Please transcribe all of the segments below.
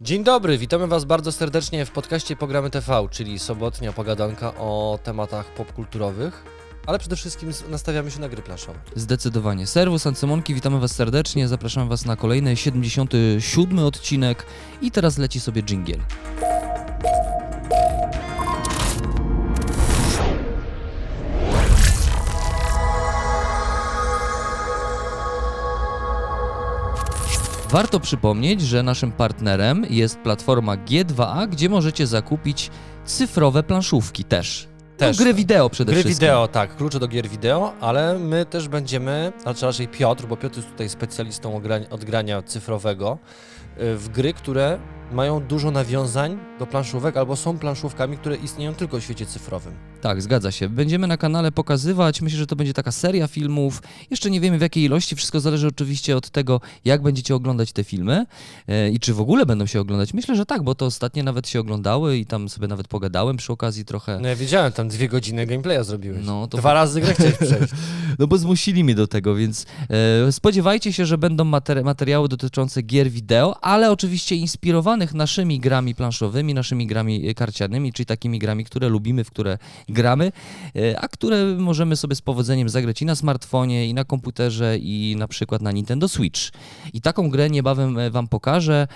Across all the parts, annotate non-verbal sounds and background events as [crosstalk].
Dzień dobry, witamy Was bardzo serdecznie w podcaście Programy TV, czyli sobotnia pogadanka o tematach popkulturowych, ale przede wszystkim nastawiamy się na gry planszowe. Zdecydowanie. Serwus Ancymonki, witamy Was serdecznie, zapraszamy Was na kolejny 77 odcinek i teraz leci sobie dżingiel. Warto przypomnieć, że naszym partnerem jest platforma G2A, gdzie możecie zakupić cyfrowe planszówki też. Też. No, gry wideo przede Gry wszystkim. wideo, tak, klucze do gier wideo, ale my też będziemy, znaczy raczej Piotr, bo Piotr jest tutaj specjalistą od grania cyfrowego, y, w gry, które mają dużo nawiązań do planszówek albo są planszówkami, które istnieją tylko w świecie cyfrowym. Tak, zgadza się. Będziemy na kanale pokazywać. Myślę, że to będzie taka seria filmów. Jeszcze nie wiemy w jakiej ilości. Wszystko zależy oczywiście od tego, jak będziecie oglądać te filmy e, i czy w ogóle będą się oglądać. Myślę, że tak, bo to ostatnie nawet się oglądały i tam sobie nawet pogadałem przy okazji trochę. No ja wiedziałem, tam dwie godziny gameplaya zrobiłeś. No, to Dwa razy grę chciałeś przejść. [laughs] No bo zmusili mnie do tego, więc e, spodziewajcie się, że będą materi- materiały dotyczące gier wideo, ale oczywiście naszymi grami planszowymi, naszymi grami e, karcianymi, czyli takimi grami, które lubimy, w które gramy, e, a które możemy sobie z powodzeniem zagrać i na smartfonie, i na komputerze, i na przykład na Nintendo Switch. I taką grę niebawem e, wam pokażę.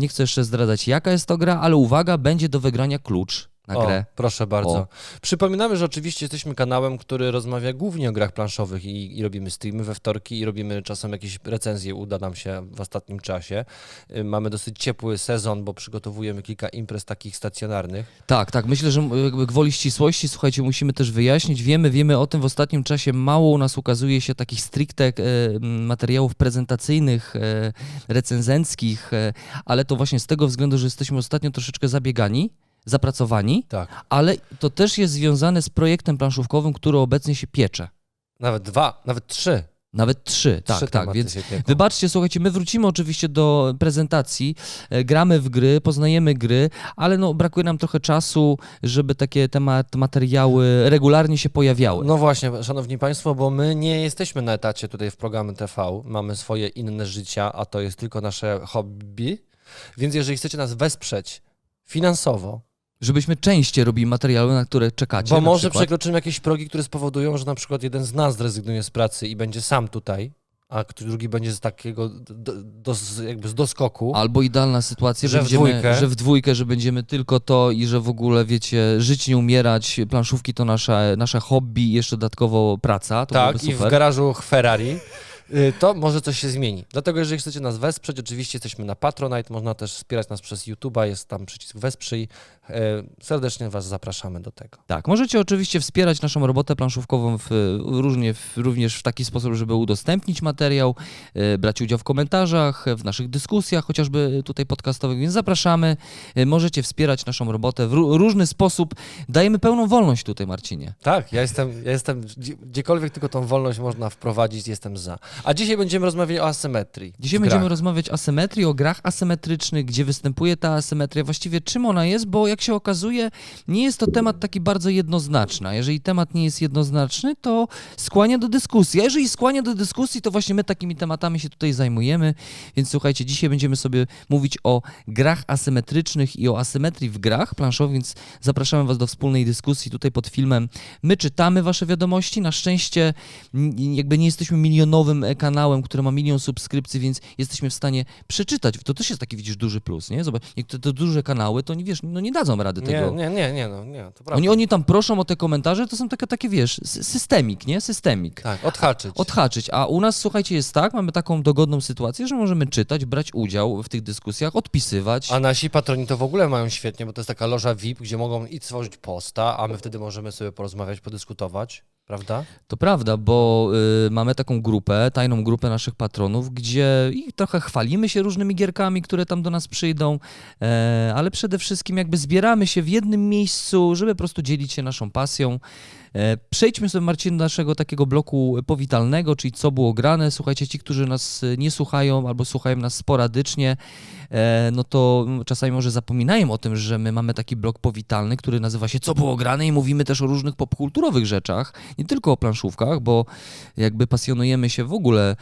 Nie chcę jeszcze zdradzać, jaka jest to gra, ale uwaga, będzie do wygrania klucz na O, grę. proszę bardzo. O. Przypominamy, że oczywiście jesteśmy kanałem, który rozmawia głównie o grach planszowych i, i robimy streamy we wtorki i robimy czasem jakieś recenzje, uda nam się w ostatnim czasie. Y, Mamy dosyć ciepły sezon, bo przygotowujemy kilka imprez takich stacjonarnych. Tak, tak. Myślę, że jakby gwoli ścisłości, słuchajcie, musimy też wyjaśnić. Wiemy, wiemy o tym w ostatnim czasie. Mało u nas ukazuje się takich stricte e, materiałów prezentacyjnych, e, recenzenckich, e, ale to właśnie z tego względu, że jesteśmy ostatnio troszeczkę zabiegani, zapracowani, Tak. ale to też jest związane z projektem planszówkowym, który obecnie się piecze. Nawet dwa, nawet trzy. Nawet trzy, tak, trzy tak, tematy więc. Wybaczcie, słuchajcie, my wrócimy oczywiście do prezentacji, e, gramy w gry, poznajemy gry, ale no brakuje nam trochę czasu, żeby takie temat, materiały regularnie się pojawiały. No właśnie, szanowni państwo, bo my nie jesteśmy na etacie tutaj w programy TV, mamy swoje inne życia, a to jest tylko nasze hobby, więc jeżeli chcecie nas wesprzeć finansowo, Żebyśmy częściej robili materiały, na które czekacie. Bo na może przykład. przekroczymy jakieś progi, które spowodują, że na przykład jeden z nas zrezygnuje z pracy i będzie sam tutaj, a drugi będzie z takiego do, do, jakby z doskoku. Albo idealna sytuacja, Że w będziemy, dwójkę. że w dwójkę, że będziemy tylko to i że w ogóle, wiecie, żyć nie umierać, planszówki to nasze, nasze hobby i jeszcze dodatkowo praca, to tak, i w garażu Ferrari. y, To może coś się zmieni. Dlatego, jeżeli chcecie nas wesprzeć, oczywiście jesteśmy na Patronite, można też wspierać nas przez YouTube'a, jest tam przycisk Wesprzyj. E, Serdecznie Was zapraszamy do tego. Tak, możecie oczywiście wspierać naszą robotę planszówkową w, różnie, w, również w taki sposób, żeby udostępnić materiał, e, brać udział w komentarzach, w naszych dyskusjach, chociażby tutaj podcastowych, więc zapraszamy. E, możecie wspierać naszą robotę w ró- różny sposób. Dajemy pełną wolność tutaj, Marcinie. Tak, ja jestem, ja jestem, gdzie- gdziekolwiek tylko tą wolność można wprowadzić, jestem za. A dzisiaj będziemy rozmawiać o asymetrii. Dzisiaj będziemy rozmawiać o asymetrii, o grach asymetrycznych, gdzie występuje ta asymetria, właściwie czym ona jest, bo jak się okazuje, nie jest to temat taki bardzo jednoznaczny. A jeżeli temat nie jest jednoznaczny, to skłania do dyskusji. A jeżeli skłania do dyskusji, to właśnie my takimi tematami się tutaj zajmujemy. Więc słuchajcie, dzisiaj będziemy sobie mówić o grach asymetrycznych i o asymetrii w grach planszowych, więc zapraszamy Was do wspólnej dyskusji tutaj pod filmem. My czytamy Wasze wiadomości. Na szczęście jakby nie jesteśmy milionowym kanałem, który ma milion subskrypcji, więc jesteśmy w stanie przeczytać. To też jest taki, widzisz, duży plus, nie? Zobacz, niektóre te duże kanały, to nie wiesz, no nie dadzą rady Nie, tego. nie, nie, nie, no, nie, to prawda. Oni, oni tam proszą o te komentarze, to są takie, takie wiesz, sy- systemik, nie? Systemik. Tak, odhaczyć. Odhaczyć. A u nas, słuchajcie, jest tak, mamy taką dogodną sytuację, że możemy czytać, brać udział w tych dyskusjach, odpisywać. A nasi patroni to w ogóle mają świetnie, bo to jest taka loża VIP, gdzie mogą i stworzyć posta, a my wtedy możemy sobie porozmawiać, podyskutować, prawda? To prawda, bo y, mamy taką grupę, tajną grupę naszych patronów, gdzie i trochę chwalimy się różnymi gierkami, które tam do nas przyjdą, e, ale przede wszystkim jakby zbieramy się w jednym miejscu, żeby po prostu dzielić się naszą pasją. E, Przejdźmy sobie, Marcin, do naszego takiego bloku powitalnego, czyli co było grane. Słuchajcie, ci, którzy nas e, nie słuchają albo słuchają nas sporadycznie, e, no to czasami może zapominają o tym, że my mamy taki blok powitalny, który nazywa się Co było grane i mówimy też o różnych popkulturowych rzeczach, nie tylko o planszówkach, bo jakby pasjonujemy się w ogóle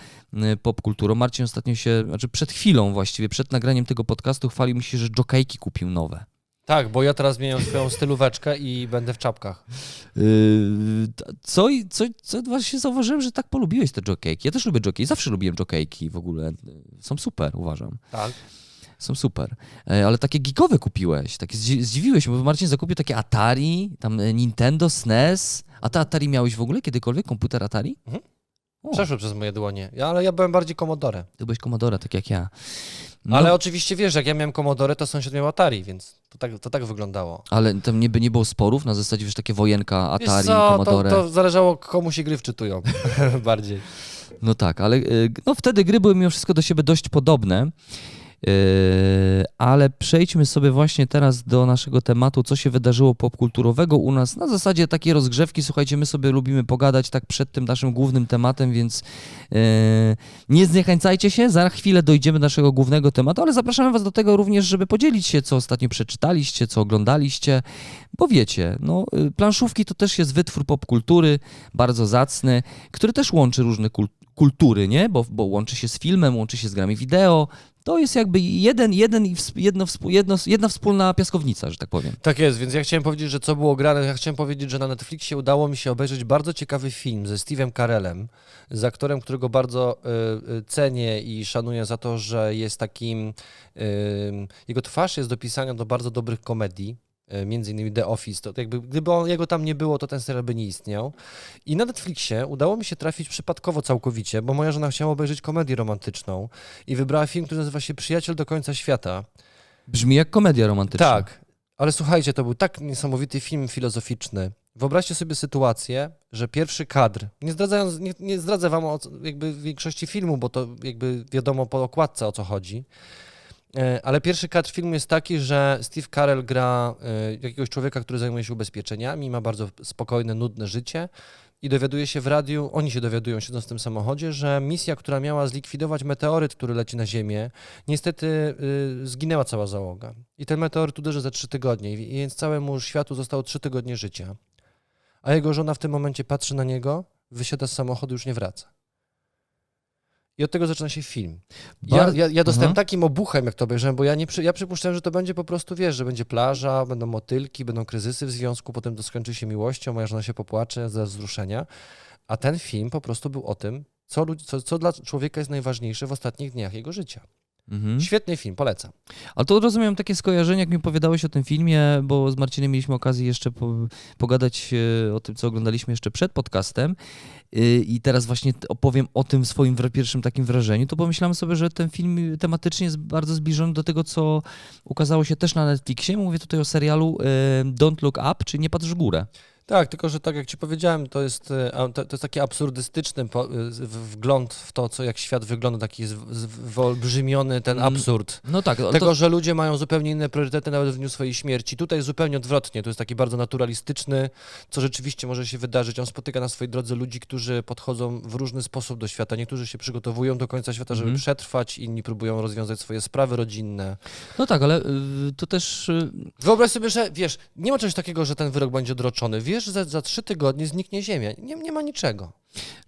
popkulturą. Marcin ostatnio się, znaczy przed chwilą właściwie, przed nagraniem tego podcastu chwalił mi się, że jokejki kupił nowe. Tak, bo ja teraz zmieniam swoją stylóweczkę i będę w czapkach. Yy, co, i- co, co właśnie zauważyłem, że tak polubiłeś te jokejki. Ja też lubię jokejki, zawsze lubiłem jokejki w ogóle. Są super, uważam. Tak. Są super. E, Ale takie geekowe kupiłeś, takie zdzi- zdziwiłeś bo Marcin zakupił takie Atari, tam e, Nintendo, SNES. A te Atari miałeś w ogóle kiedykolwiek? Komputer Atari? Mhm. Przeszły przez moje dłonie. Ja, ale ja byłem bardziej Commodore. ty byłeś Commodore, tak jak ja. No, Ale oczywiście wiesz, jak ja miałem Commodore, to sąsiad miał Atari, więc to tak, to tak wyglądało. Ale tam nie, by nie było sporów na zasadzie, wiesz, takie wojenka Wiesz Atari, co, to, Commodore. to zależało komu się gry wczytują [laughs] bardziej. No tak, ale y, no wtedy gry były mimo wszystko do siebie dość podobne. Yy, ale przejdźmy sobie właśnie teraz do naszego tematu, co się wydarzyło popkulturowego u nas. Na zasadzie takiej rozgrzewki, słuchajcie, my sobie lubimy pogadać tak przed tym naszym głównym tematem, więc yy, nie zniechęcajcie się, za chwilę dojdziemy do naszego głównego tematu, ale zapraszamy Was do tego również, żeby podzielić się, co ostatnio przeczytaliście, co oglądaliście, bo wiecie, no, y, planszówki to też jest wytwór popkultury, bardzo zacny, który też łączy różne kul- kultury, nie? Bo, bo łączy się z filmem, łączy się z grami wideo. To jest jakby jeden, jeden i jedno, jedno, jedna wspólna piaskownica, że tak powiem. Tak jest, więc ja chciałem powiedzieć, że co było grane, ja chciałem powiedzieć, że na Netflixie udało mi się obejrzeć bardzo ciekawy film ze Steve'em Carellem, z aktorem, którego bardzo y, y, cenię i szanuję za to, że jest takim, y, jego twarz jest dopisana do bardzo dobrych komedii, między innymi The Office, to jakby, gdyby on, jego tam nie było, to ten serial by nie istniał. I na Netflixie udało mi się trafić przypadkowo całkowicie, bo moja żona chciała obejrzeć komedię romantyczną i wybrała film, który nazywa się Przyjaciel do końca świata. Brzmi jak komedia romantyczna. Tak, ale słuchajcie, to był tak niesamowity film filozoficzny. Wyobraźcie sobie sytuację, że pierwszy kadr, nie zdradzając, nie, nie zdradzę wam o, jakby większości filmu, bo to jakby wiadomo po okładce o co chodzi, E, ale pierwszy kadr filmu jest taki, że Steve Carell gra e, jakiegoś człowieka, który zajmuje się ubezpieczeniami, ma bardzo spokojne, nudne życie i dowiaduje się w radiu, oni się dowiadują siedząc w tym samochodzie, że misja, która miała zlikwidować meteoryt, który leci na Ziemię, niestety y, zginęła cała załoga. I ten meteoryt uderzy za trzy tygodnie, i- więc całemu światu zostało trzy tygodnie życia. A jego żona w tym momencie patrzy na niego, wysiada z samochodu, już nie wraca. I od tego zaczyna się film. Ja, ja, ja dostałem Aha. takim obuchem, jak to obejrzałem, bo ja, nie ja przypuszczałem, że to będzie po prostu, wiesz, że będzie plaża, będą motylki, będą kryzysy w związku, potem to skończy się miłością, moja żona się popłacze ze wzruszenia. A ten film po prostu był o tym, co, co, co dla człowieka jest najważniejsze w ostatnich dniach jego życia. Mhm. Świetny film, polecam. Ale to rozumiem takie skojarzenie, jak mi opowiadałeś o tym filmie, bo z Marcinem mieliśmy okazję jeszcze po, pogadać e, o tym, co oglądaliśmy jeszcze przed podcastem. Y, I teraz właśnie opowiem o tym swoim pierwszym takim wrażeniu. To pomyślałem sobie, że ten film tematycznie jest bardzo zbliżony do tego, co ukazało się też na Netflixie. Mówię tutaj o serialu e, Don't Look Up, czy Nie patrz w górę. Tak, tylko że tak jak ci powiedziałem, to jest, e, to, jest taki absurdystyczny e, wgląd w to, co jak świat wygląda, taki wyolbrzymiony ten Mm, absurd. No tak, Tego, to, że ludzie mają zupełnie inne priorytety nawet w dniu swojej śmierci. Tutaj jest zupełnie odwrotnie. To jest taki bardzo naturalistyczny, co rzeczywiście może się wydarzyć. On spotyka na swojej drodze ludzi, którzy podchodzą w różny sposób do świata. Niektórzy się przygotowują do końca świata, żeby Mhm. przetrwać, inni próbują rozwiązać swoje sprawy rodzinne. no tak, ale y, to też y, Wyobraź sobie, że wiesz, nie ma czegoś takiego, że ten wyrok będzie odroczony. Wiesz, że za trzy tygodnie zniknie Ziemia. Nie, nie ma niczego.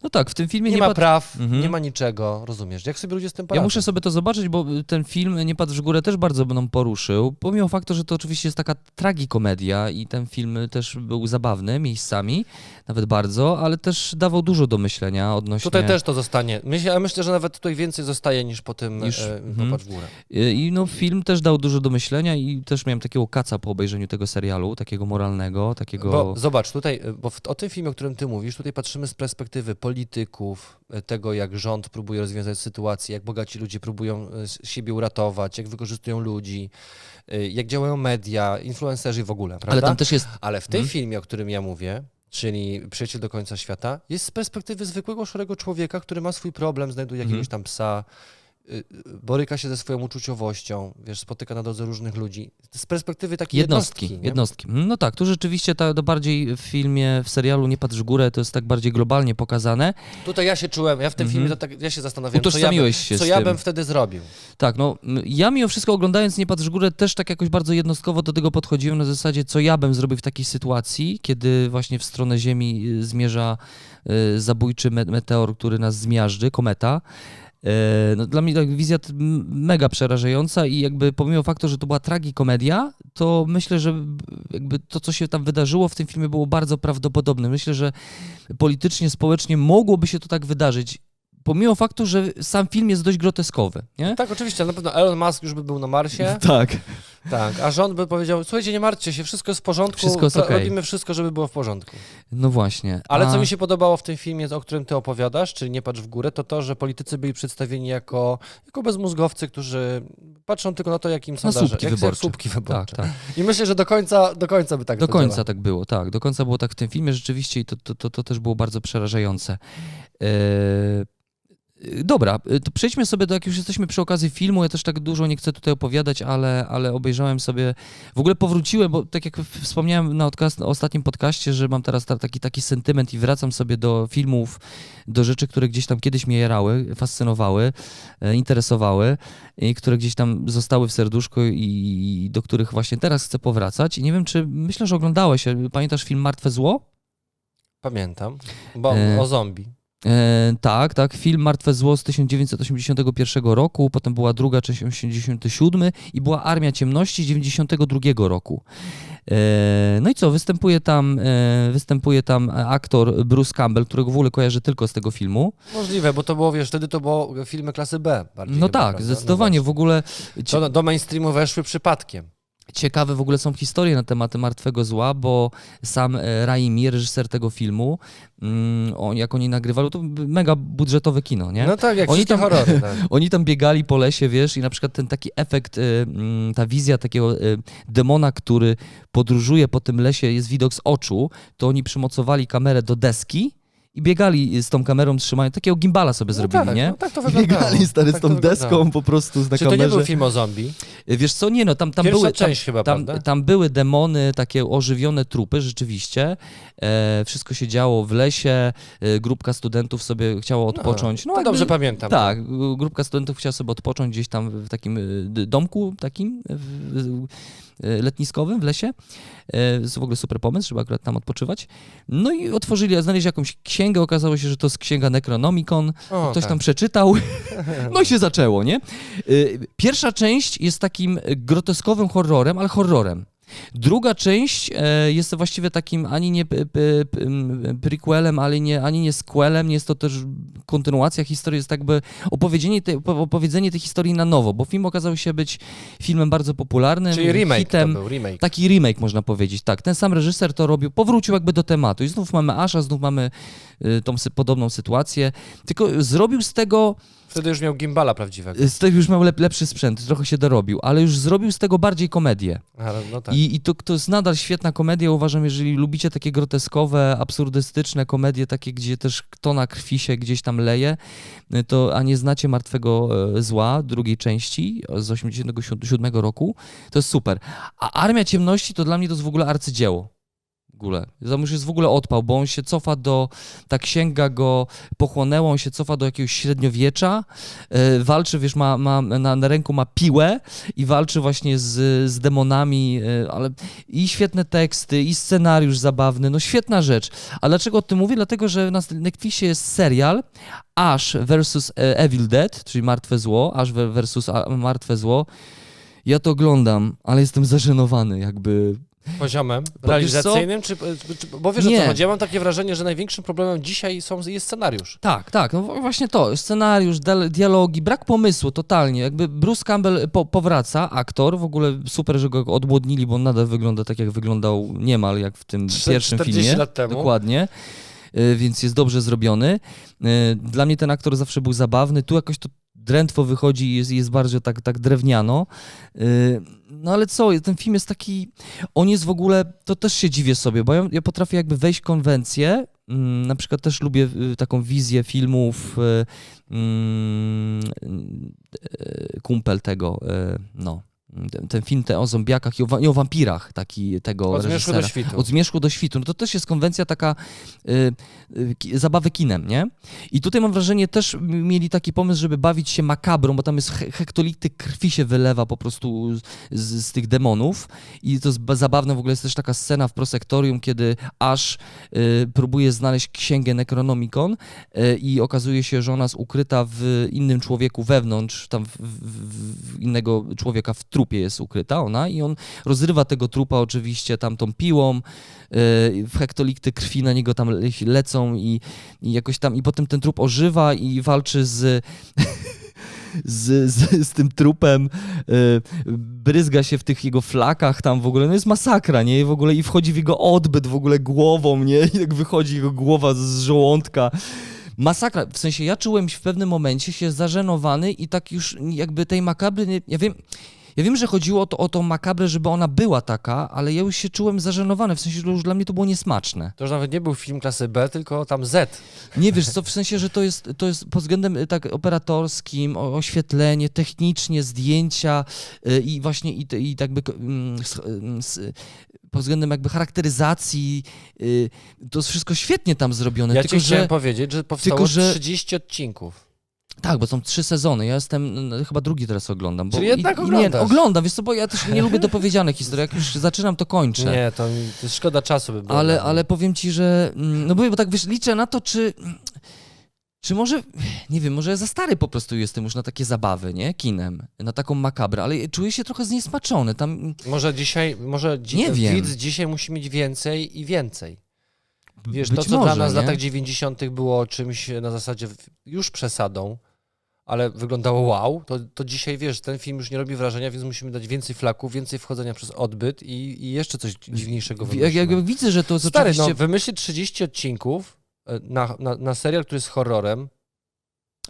No tak, w tym filmie Nie, nie, ma pat- praw, Mhm. nie ma niczego. Rozumiesz? Jak sobie ludzie z tym Ja poradzą? muszę sobie to zobaczyć, bo y, ten film Nie patrz w górę też bardzo mną poruszył, pomimo faktu, że to oczywiście jest taka tragikomedia i ten film też był zabawny miejscami, nawet bardzo, ale też dawał dużo do myślenia odnośnie... Tutaj też to zostanie. Myślę, ja myślę, że nawet tutaj więcej zostaje niż po tym Niż- e, mhm. Popatrz w górę. Y, I no film też dał dużo do myślenia i też miałem takiego kaca po obejrzeniu tego serialu, takiego moralnego, takiego... Bo zobacz, tutaj, bo w, o tym filmie, o którym ty mówisz, tutaj patrzymy z perspektywy polityków, e, tego jak rząd próbuje rozwiązać sytuację, jak bogaci ludzie próbują e, siebie uratować, jak wykorzystują ludzi, e, jak działają media, influencerzy w ogóle, prawda? ale tam też jest... Ale w tym Mhm. filmie, o którym ja mówię, czyli Przyjaciel do końca świata, jest z perspektywy zwykłego, szarego człowieka, który ma swój problem, znajduje Mhm. jakiegoś tam psa boryka się ze swoją uczuciowością, wiesz, spotyka na drodze różnych ludzi. Z perspektywy takiej Jednostki, jednostki. jednostki. No tak, tu rzeczywiście to bardziej w filmie, w serialu Nie patrz w górę, to jest tak bardziej globalnie pokazane. Tutaj ja się czułem, ja w tym Mhm. filmie to tak, ja się zastanawiałem, co ja, bym, się co ja bym wtedy zrobił. Tak, no ja mimo wszystko oglądając Nie patrz w górę też tak jakoś bardzo jednostkowo do tego podchodziłem na zasadzie, co ja bym zrobił w takiej sytuacji, kiedy właśnie w stronę Ziemi y, zmierza y, zabójczy me- meteor, który nas zmiażdży, kometa. E, No, dla mnie tak wizja mega przerażająca i jakby pomimo faktu, że to była tragikomedia, to myślę, że jakby to, co się tam wydarzyło w tym filmie było bardzo prawdopodobne. Myślę, że politycznie, społecznie mogłoby się to tak wydarzyć, pomimo faktu, że sam film jest dość groteskowy, nie? Tak, oczywiście, na pewno Elon Musk już by był na Marsie, [laughs] Tak. tak, a rząd by powiedział, słuchajcie, nie martwcie się, wszystko jest w porządku, Wszystko jest okej. robimy wszystko, żeby było w porządku. No właśnie. Ale a... co mi się podobało w tym filmie, o którym ty opowiadasz, czyli Nie patrz w górę, to to, że politycy byli przedstawieni jako, jako bezmózgowcy, którzy patrzą tylko na to, jakim są jak wyborcze. słupki Tak, wyborcze. tak. I myślę, że do końca, do końca by tak Do końca działało. tak było, tak. Do końca było tak w tym filmie rzeczywiście i to, to, to, to też było bardzo przerażające. Eee, Dobra, y, to przejdźmy sobie do, jak już jesteśmy przy okazji filmu, ja też tak dużo nie chcę tutaj opowiadać, ale, ale obejrzałem sobie, w ogóle powróciłem, bo tak jak wspomniałem na, na ostatnim podcaście, że mam teraz ta, taki, taki sentyment i wracam sobie do filmów, do rzeczy, które gdzieś tam kiedyś mnie jarały, fascynowały, e, interesowały i które gdzieś tam zostały w serduszku i, i do których właśnie teraz chcę powracać. I nie wiem, czy, myślę, że oglądałeś, e, pamiętasz film Martwe Zło? Pamiętam, bo E, o zombie. E, tak, tak. Film Martwe Zło z 1981 roku, potem była druga część 87 i była Armia Ciemności z 92 roku. E, no i co, występuje tam, e, występuje tam aktor Bruce Campbell, którego w ogóle kojarzę tylko z tego filmu. Możliwe, bo to było, wiesz, wtedy to było filmy klasy B. Bardziej No chyba, tak, prawda? zdecydowanie. No w ogóle to do mainstreamu weszły przypadkiem. Ciekawe w ogóle są historie na temat Martwego Zła, bo sam e, Raimi, reżyser tego filmu, mm, on, jak oni nagrywali, to mega budżetowe kino, nie? No tak, jak Oni tam- horrory. [laughs] Tak. Oni tam biegali po lesie, wiesz, i na przykład ten taki efekt, y, mm, ta wizja takiego y, demona, który podróżuje po tym lesie, jest widok z oczu, to oni przymocowali kamerę do deski i biegali z tą kamerą, trzymają, takiego gimbala sobie No zrobili, tak, nie? No tak to wyglądało. Biegali stary tak z tą deską po prostu na Czy to nie kamerze. był film o zombie? Wiesz co, nie no, tam, tam Pierwsza były... Tam, część chyba, tam, prawda? tam były demony, takie ożywione trupy, rzeczywiście. E, wszystko się działo w lesie, e, grupka studentów sobie chciała odpocząć. No, No, to jakby- dobrze pamiętam. Tak, grupka studentów chciała sobie odpocząć gdzieś tam w takim d- domku takim w- w- letniskowym w lesie. E, Jest w ogóle super pomysł, żeby akurat tam odpoczywać. No i otworzyli, znaleźli jakąś księgę, okazało się, że to jest księga Necronomicon. O, Ktoś tak. tam przeczytał, [laughs] no i się zaczęło, nie? Y, Pierwsza część jest takim groteskowym horrorem, ale horrorem. Druga część e, jest właściwie takim ani nie prequelem, ale nie, ani nie sequelem, nie jest to też kontynuacja historii, jest jakby opowiedzenie, tej, opo- opowiedzenie tej historii na nowo, bo film okazał się być filmem bardzo popularnym, Czyli remake hitem. był, remake. Taki remake można powiedzieć, tak. Ten sam reżyser to robił, powrócił jakby do tematu i znów mamy Asha, znów mamy y, tą podobną sytuację, tylko zrobił z tego Wtedy już miał gimbala prawdziwego. tego już miał lep, lepszy sprzęt, trochę się dorobił, ale już zrobił z tego bardziej komedię. Ale, no tak. I, i to, to jest nadal świetna komedia, uważam, jeżeli lubicie takie groteskowe, absurdystyczne komedie, takie, gdzie też tona krwi się gdzieś tam leje, to, a nie znacie Martwego e, Zła, drugiej części z 87 roku, to jest super. A Armia Ciemności to dla mnie to jest w ogóle arcydzieło. Ogóle. Tam już jest w ogóle odpał, bo on się cofa do, ta księga go pochłonęła, on się cofa do jakiegoś średniowiecza, e, walczy, wiesz, ma, ma, na, na ręku ma piłę i walczy właśnie z, z demonami, e, ale i świetne teksty, i scenariusz zabawny, no świetna rzecz. A dlaczego o tym mówię? Dlatego, że na Netflixie jest serial Ash versus e, Evil Dead, czyli Martwe Zło, Ash ver- versus Martwe Zło. Ja to oglądam, ale jestem zażenowany, jakby Poziomem Bo realizacyjnym? Czy, czy, bo wiesz o Nie. co chodzi? Ja mam takie wrażenie, że największym problemem dzisiaj są, jest scenariusz. Tak, tak, no właśnie to, scenariusz, dialogi, brak pomysłu totalnie, jakby Bruce Campbell po, powraca, aktor, w ogóle super, że go odmłodnili, bo on nadal wygląda tak, jak wyglądał niemal jak w tym pierwszym 40 filmie. lat temu. Dokładnie. Y, Więc jest dobrze zrobiony. Y, Dla mnie ten aktor zawsze był zabawny. Tu jakoś to drętwo wychodzi i jest, jest bardzo tak, tak drewniano. Y, No ale co, ten film jest taki, on jest w ogóle, to też się dziwię sobie, bo ja, ja potrafię jakby wejść w konwencję, mm, na przykład też lubię y, taką wizję filmów y, mm, kumpel tego, no, ten, ten film te o zombiakach i o, i o wampirach, taki tego Od zmierzchu reżysera. do świtu. Od zmierzchu do świtu. No to też jest konwencja taka y, y, zabawy kinem, nie? I tutaj mam wrażenie też mieli taki pomysł, żeby bawić się makabrą, bo tam jest he hektolity krwi się wylewa po prostu z, z tych demonów i to jest ba- zabawne, w ogóle jest też taka scena w prosektorium, kiedy Ash y, próbuje znaleźć księgę Necronomicon y, i okazuje się, że ona jest ukryta w innym człowieku wewnątrz, tam w, w, w innego człowieka w trupie jest ukryta ona i on rozrywa tego trupa oczywiście tam tą piłą, y, w hektolity krwi na niego tam le lecą i, i jakoś tam, i potem ten trup ożywa i walczy z... [laughs] Z, z, z tym trupem, y, bryzga się w tych jego flakach tam w ogóle, no jest masakra, nie? I w ogóle i wchodzi w jego odbyt w ogóle głową, nie? I [laughs] jak wychodzi jego głowa z, z żołądka. Masakra, w sensie ja czułem się w pewnym momencie się zażenowany i tak już jakby tej makabry, nie, ja wiem, ja wiem, że chodziło o, to, o tą makabrę, żeby ona była taka, ale ja już się czułem zażenowany, w sensie, że już dla mnie to było niesmaczne. To już nawet nie był film klasy B, tylko tam Z. Nie wiesz co, w sensie, że to jest, to jest pod względem y, tak operatorskim, oświetlenie, technicznie, zdjęcia y, i właśnie i, i tak ko- mm, s- mm, pod względem jakby charakteryzacji, y, to jest wszystko świetnie tam zrobione, Ja tylko ci chciałem że... powiedzieć, że powstało tylko, że- 30 odcinków. Tak, bo są trzy sezony. Ja jestem no, chyba drugi teraz oglądam. Bo Czyli jednak oglądasz. Nie, oglądam, wiesz co, bo ja też nie lubię dopowiedzianych historii. Jak już zaczynam, to kończę. Nie, to, to szkoda czasu by było. ale, ale powiem ci, że. mm, No bo bo tak wiesz, liczę na to, czy. Czy może, nie wiem, może ja za stary po prostu jestem już na takie zabawy, nie? Kinem, na taką makabrę, ale czuję się trochę zniesmaczony. Tam Może dzisiaj, może dzi- Nie wiem. widz dzisiaj musi mieć więcej i więcej. Wiesz, to co może, dla nas w latach 90. było czymś na zasadzie już przesadą, ale wyglądało wow, to, to dzisiaj wiesz, ten film już nie robi wrażenia, więc musimy dać więcej flaków, więcej wchodzenia przez odbyt i, i jeszcze coś dziwniejszego jak, jak, jak widzę, że to jest Stary, oczywiście... no wymyślić 30 odcinków e, na, na, na serial, który jest horrorem,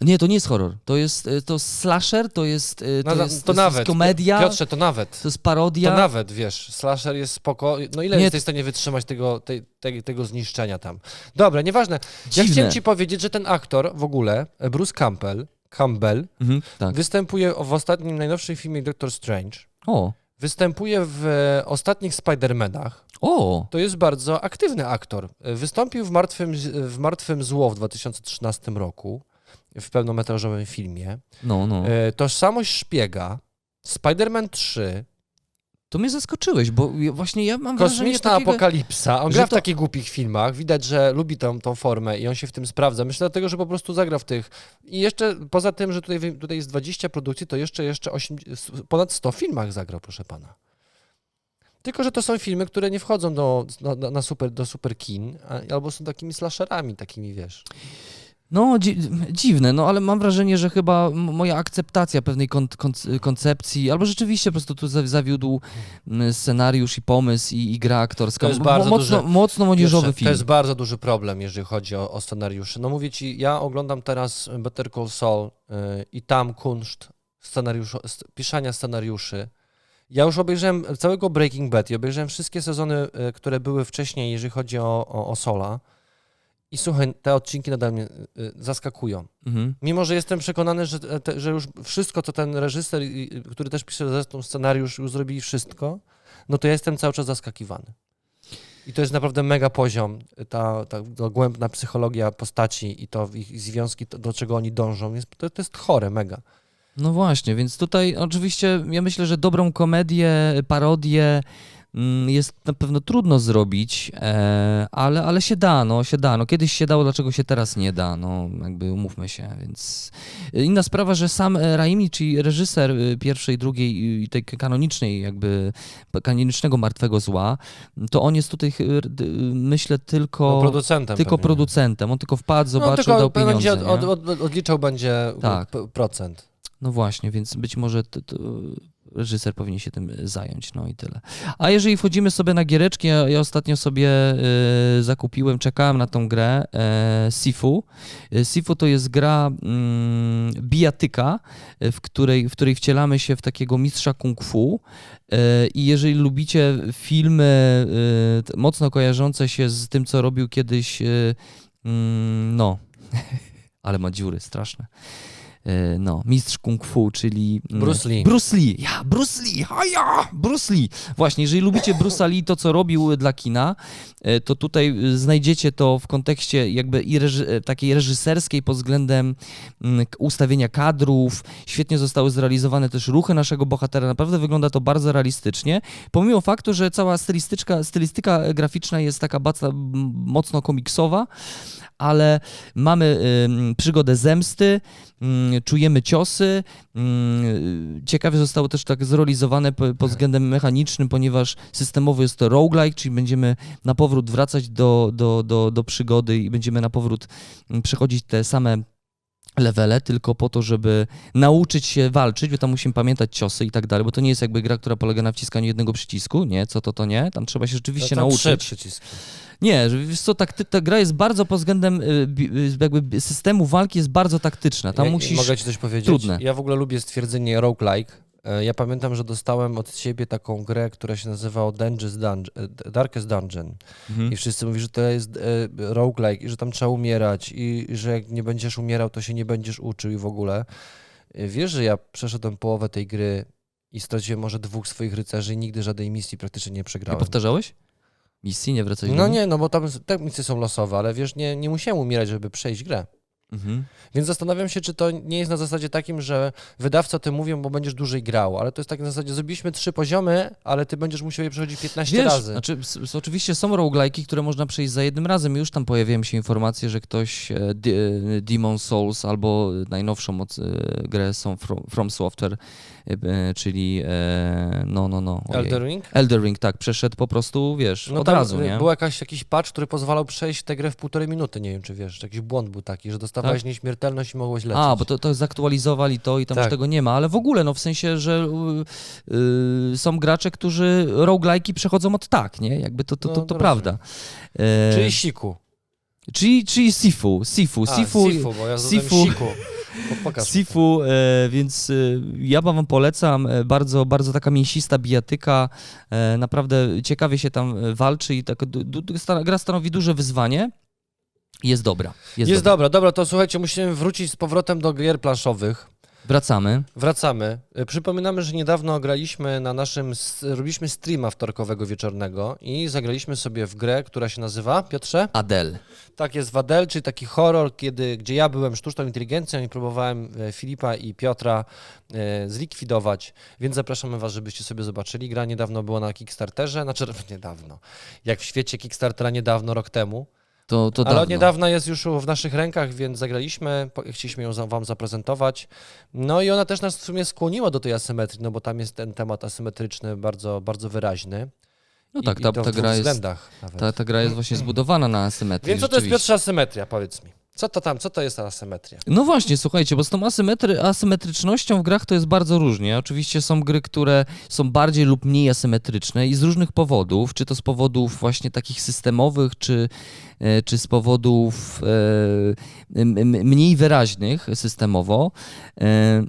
Nie, to nie jest horror. To jest e, to slasher, to jest, e, no, to na- jest, to to nawet. jest komedia, Piotrze, to nawet. to jest parodia. To nawet, wiesz, slasher jest spoko. No ile Nie, jesteś w stanie wytrzymać tego, tego zniszczenia tam? Dobra, nieważne. Ja Dziwne. chciałem ci powiedzieć, że ten aktor w ogóle, e, Bruce Campbell, Campbell, Mhm, tak. występuje w ostatnim, najnowszym filmie Doctor Strange. O, Występuje w ostatnich Spider-Manach. o, To jest bardzo aktywny aktor. Wystąpił w Martwym, w Martwym Zło w 2013 roku w pełnometrażowym filmie. no, no. E, Tożsamość szpiega, Spider-Man 3, To mnie zaskoczyłeś, bo właśnie ja mam wrażenie Kosmiczna takiego... apokalipsa. On gra w to- takich głupich filmach. Widać, że lubi tą, tą formę i on się w tym sprawdza. Myślę dlatego, że po prostu zagra w tych. I jeszcze poza tym, że tutaj, tutaj jest 20 produkcji, to jeszcze, jeszcze 8, ponad 100 filmach zagrał, proszę pana. Tylko, że to są filmy, które nie wchodzą do, na, na- super, do super kin, albo są takimi slasherami, takimi wiesz. No, dzi dziwne, no ale mam wrażenie, że chyba moja akceptacja pewnej kon konc- koncepcji, albo rzeczywiście po prostu tu za- zawiódł scenariusz i pomysł i, i gra aktorska. To jest bardzo mocno, duże- mocno młodzieżowy film. To jest bardzo duży problem, jeżeli chodzi o, o scenariusze. No mówię ci, ja oglądam teraz Better Call Saul yy, i tam kunszt scenariuszu, st- pisania scenariuszy. Ja już obejrzałem całego Breaking Bad i obejrzałem wszystkie sezony, y, które były wcześniej, jeżeli chodzi o, o, o Sola. I słuchaj, te odcinki nadal mnie y, zaskakują. Mhm. Mimo, że jestem przekonany, że, te, że już wszystko, co ten reżyser, który też pisze zresztą scenariusz, już zrobili wszystko, no to ja jestem cały czas zaskakiwany. I to jest naprawdę mega poziom, ta, ta dogłębna psychologia postaci i to ich związki, to, do czego oni dążą, jest, to, to jest chore, mega. No właśnie, więc tutaj oczywiście ja myślę, że dobrą komedię, parodię jest na pewno trudno zrobić, e, ale, ale się da, no się da. No kiedyś się dało, dlaczego się teraz nie da? No jakby umówmy się, więc inna sprawa, że sam e, Raimi, czyli reżyser y, pierwszej, drugiej i tej kanonicznej jakby kanonicznego Martwego Zła, to on jest tutaj myślę tylko No, producentem tylko pewnie. producentem. On tylko wpadł, No, zobaczył, tylko dał pieniądze. będzie od, od, od, odliczał będzie Tak. procent. No właśnie, więc być może to, to reżyser powinien się tym zająć, no i tyle. A jeżeli wchodzimy sobie na giereczki, ja, ja ostatnio sobie y, zakupiłem, czekałem na tą grę e, Sifu. E, Sifu to jest gra mm, bijatyka, e, w której, w której wcielamy się w takiego mistrza kung fu e, i jeżeli lubicie filmy e, mocno kojarzące się z tym, co robił kiedyś, e, mm, no, [laughs] ale ma dziury straszne. E, No, mistrz kung fu, czyli. mm, Bruce Lee. Bruce Lee, ja, Bruce Lee, haja, Bruce Lee. Właśnie, jeżeli lubicie Bruce'a Lee, to co robił dla kina, e, to tutaj e, znajdziecie to w kontekście jakby i reży- takiej reżyserskiej pod względem mm, ustawienia kadrów. Świetnie zostały zrealizowane też ruchy naszego bohatera. Naprawdę wygląda to bardzo realistycznie. Pomimo faktu, że cała stylistyczka, stylistyka graficzna jest taka bardzo mocno komiksowa, ale mamy przygodę zemsty, ym, czujemy ciosy. ym, ciekawie zostało też tak zrealizowane po- pod względem mechanicznym, ponieważ systemowo jest to roguelike, czyli będziemy na powrót wracać do, do, do, do przygody i będziemy na powrót ym, przechodzić te same levele, tylko po to, żeby nauczyć się walczyć, bo tam musimy pamiętać ciosy i tak dalej, bo to nie jest jakby gra, która polega na wciskaniu jednego przycisku, nie, co to, to nie, tam trzeba się rzeczywiście No nauczyć. Nie, wiesz co, tak, ta gra jest bardzo pod względem y, y, jakby systemu walki jest bardzo taktyczna. Tam ja, musisz... Mogę ci coś powiedzieć? Trudne. Ja w ogóle lubię stwierdzenie roguelike. E, Ja pamiętam, że dostałem od ciebie taką grę, która się nazywała Dungeons Dungeon, e, Darkest Dungeon. Mhm. I wszyscy mówią, że to jest e, roguelike i że tam trzeba umierać i że jak nie będziesz umierał, to się nie będziesz uczył i w ogóle. Wiesz, że ja przeszedłem połowę tej gry i straciłem może dwóch swoich rycerzy i nigdy żadnej misji praktycznie nie Nie przegrałem. powtarzałeś? Misji, nie wracać do No nie, no bo tam te misje są losowe, ale wiesz, nie, nie musiałem umierać, żeby przejść grę. Mhm. Więc zastanawiam się, czy to nie jest na zasadzie takim, że wydawca o tym mówią, bo będziesz dłużej grał, ale to jest tak na zasadzie, zrobiliśmy trzy poziomy, ale ty będziesz musiał je przechodzić 15 Wiesz, razy. znaczy, s- s- oczywiście są roguelike'i, które można przejść za jednym razem. Już tam pojawiają się informacje, że ktoś e, D- e, Demon Souls albo najnowszą od, e, grę są From, From Software, czyli e, no, no, no. ojej. Elder Ring? Elder Ring, tak, przeszedł po prostu, wiesz, No od razu, nie? był jakaś, jakiś patch, który pozwalał przejść tę grę w półtorej minuty, nie wiem czy wiesz, jakiś błąd był taki, że dostawałeś Tak? nieśmiertelność i mogłeś lecieć. A, bo to, to zaktualizowali to i tam już Tak. tego nie ma, ale w ogóle, no w sensie, że y, y, są gracze, którzy roguelike'i przechodzą od tak, nie? Jakby to, to, to, No, to to prawda. E, Czyli Siku. czyli, czyli Sifu, Sifu, A, Sifu, Sifu, bo ja. Sifu. Siku. Po- Pokaż. Sifu, e, więc e, ja wam polecam, e, bardzo, bardzo taka mięsista bijatyka, naprawdę ciekawie się tam walczy i tak, gra stanowi duże wyzwanie. Jest dobra. Jest, Jest, dobra. dobra, dobra, to słuchajcie, musimy wrócić z powrotem do gier planszowych. Wracamy. Wracamy. Y, Przypominamy, że niedawno graliśmy na naszym, robiliśmy streama wtorkowego wieczornego i zagraliśmy sobie w grę, która się nazywa, Piotrze? Adel. Tak jest Wadel, czyli taki horror, kiedy, gdzie ja byłem sztuczną inteligencją i próbowałem e, Filipa i Piotra e, zlikwidować, więc zapraszamy Was, żebyście sobie zobaczyli. Gra niedawno była na Kickstarterze, znaczy [laughs] niedawno, jak w świecie Kickstartera niedawno, rok temu, To, to ale od niedawna jest już w naszych rękach, więc zagraliśmy, chcieliśmy ją Wam zaprezentować. No i ona też nas w sumie skłoniła do tej asymetrii, no bo tam jest ten temat asymetryczny bardzo, bardzo wyraźny. No I- tak, i ta, w ta gra jest. Ta, ta gra jest właśnie zbudowana na asymetrii. Więc co to jest. Piotrze asymetria, powiedz mi? Co to tam, co to jest ta asymetria? No właśnie, słuchajcie, bo z tą asymetry, asymetrycznością w grach to jest bardzo różnie. Oczywiście są gry, które są bardziej lub mniej asymetryczne i z różnych powodów, czy to z powodów właśnie takich systemowych, czy, e, czy z powodów e, mniej wyraźnych systemowo. E,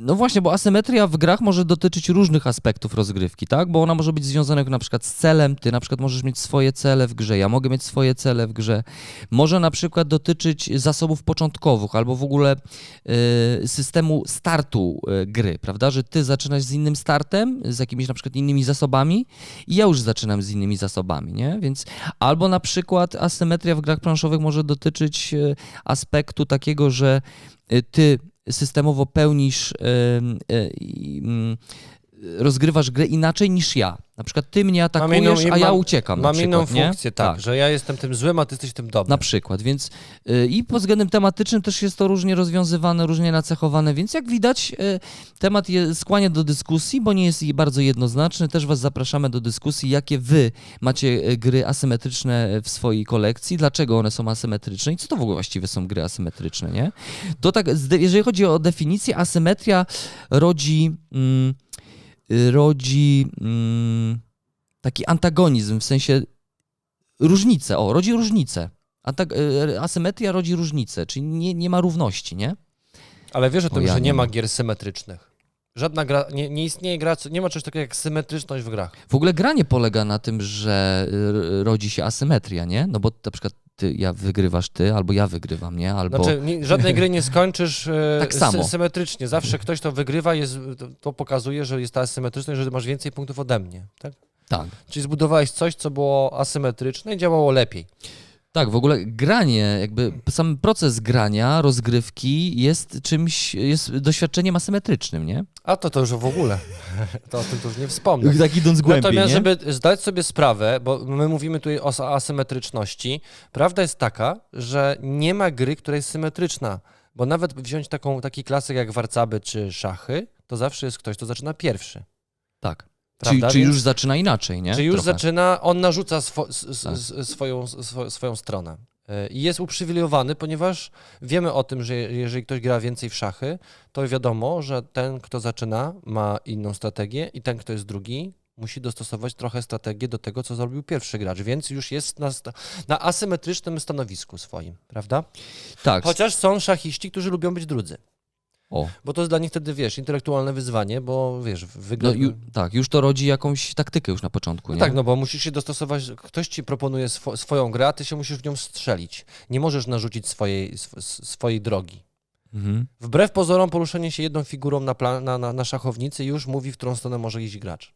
no właśnie, bo asymetria w grach może dotyczyć różnych aspektów rozgrywki, tak? Bo ona może być związana na przykład z celem, ty na przykład możesz mieć swoje cele w grze, ja mogę mieć swoje cele w grze. Może na przykład dotyczyć zasobów początkowych albo w ogóle y, systemu startu y, gry, prawda? Że ty zaczynasz z innym startem, z jakimiś na przykład innymi zasobami i ja już zaczynam z innymi zasobami, nie? Więc albo na przykład asymetria w grach planszowych może dotyczyć y, aspektu takiego, że y, ty systemowo pełnisz, i, mm, rozgrywasz grę inaczej niż ja. Na przykład ty mnie atakujesz, inną- a ja mam- uciekam. Mam inną przykład, nie? funkcję, tak, że ja jestem tym złym, a ty jesteś tym dobrym. Na przykład, więc y, i pod względem tematycznym też jest to różnie rozwiązywane, różnie nacechowane, więc jak widać y, temat je, skłania do dyskusji, bo nie jest bardzo jednoznaczny. Też Was zapraszamy do dyskusji, jakie Wy macie y, gry asymetryczne w swojej kolekcji, dlaczego one są asymetryczne i co to w ogóle właściwie są gry asymetryczne, nie? To tak, jeżeli chodzi o definicję, asymetria rodzi... Mm, rodzi mm, taki antagonizm, w sensie różnicę, o, rodzi różnicę. Antag- y, asymetria rodzi różnicę, czyli nie, nie ma równości, nie? Ale wiesz o tym, ja że nie nie ma gier symetrycznych. Żadna gra, nie, nie istnieje gra, nie ma czegoś takiego jak symetryczność w grach. W ogóle granie polega na tym, że y, rodzi się asymetria, nie? No bo na przykład ty, ja wygrywasz ty, albo ja wygrywam, nie? Albo... Znaczy, nie, żadnej gry nie skończysz e, [laughs] Tak samo. sy- symetrycznie. Zawsze ktoś, kto wygrywa, jest, to, to pokazuje, że jest ta asymetryczność, że masz więcej punktów ode mnie. Tak? Tak. Czyli zbudowałeś coś, co było asymetryczne i działało lepiej. Tak, w ogóle granie, jakby sam proces grania, rozgrywki jest czymś, jest doświadczeniem asymetrycznym, nie? A to to już w ogóle. [laughs] To o tym to już nie wspomnę. Tak idąc głębiej, Natomiast, nie? żeby zdać sobie sprawę, bo my mówimy tutaj o as- asymetryczności, prawda jest taka, że nie ma gry, która jest symetryczna. Bo nawet wziąć taką, taki klasyk jak warcaby czy szachy, to zawsze jest ktoś, kto zaczyna pierwszy. Tak. Prawda? czyli Więc- już zaczyna inaczej, nie? Czyli już Trochę. zaczyna, on narzuca swo, s, Tak. s, swoją, swo, swoją stronę. Y, I jest uprzywilejowany, ponieważ wiemy o tym, że jeżeli ktoś gra więcej w szachy, to wiadomo, że ten, kto zaczyna, ma inną strategię i ten, kto jest drugi, musi dostosować trochę strategię do tego, co zrobił pierwszy gracz, więc już jest na, na asymetrycznym stanowisku swoim, prawda? Tak. Chociaż są szachiści, którzy lubią być drudzy, O. bo to jest dla nich wtedy, wiesz, intelektualne wyzwanie, bo wiesz, No, wygląda... ju, tak, już to rodzi jakąś taktykę już na początku, No tak, no bo musisz się dostosować, ktoś ci proponuje swo, swoją grę, a ty się musisz w nią strzelić. Nie możesz narzucić swojej, sw, swojej drogi. Mhm. Wbrew pozorom poruszenie się jedną figurą na, na, na, na szachownicy już mówi, w którą stronę może iść gracz.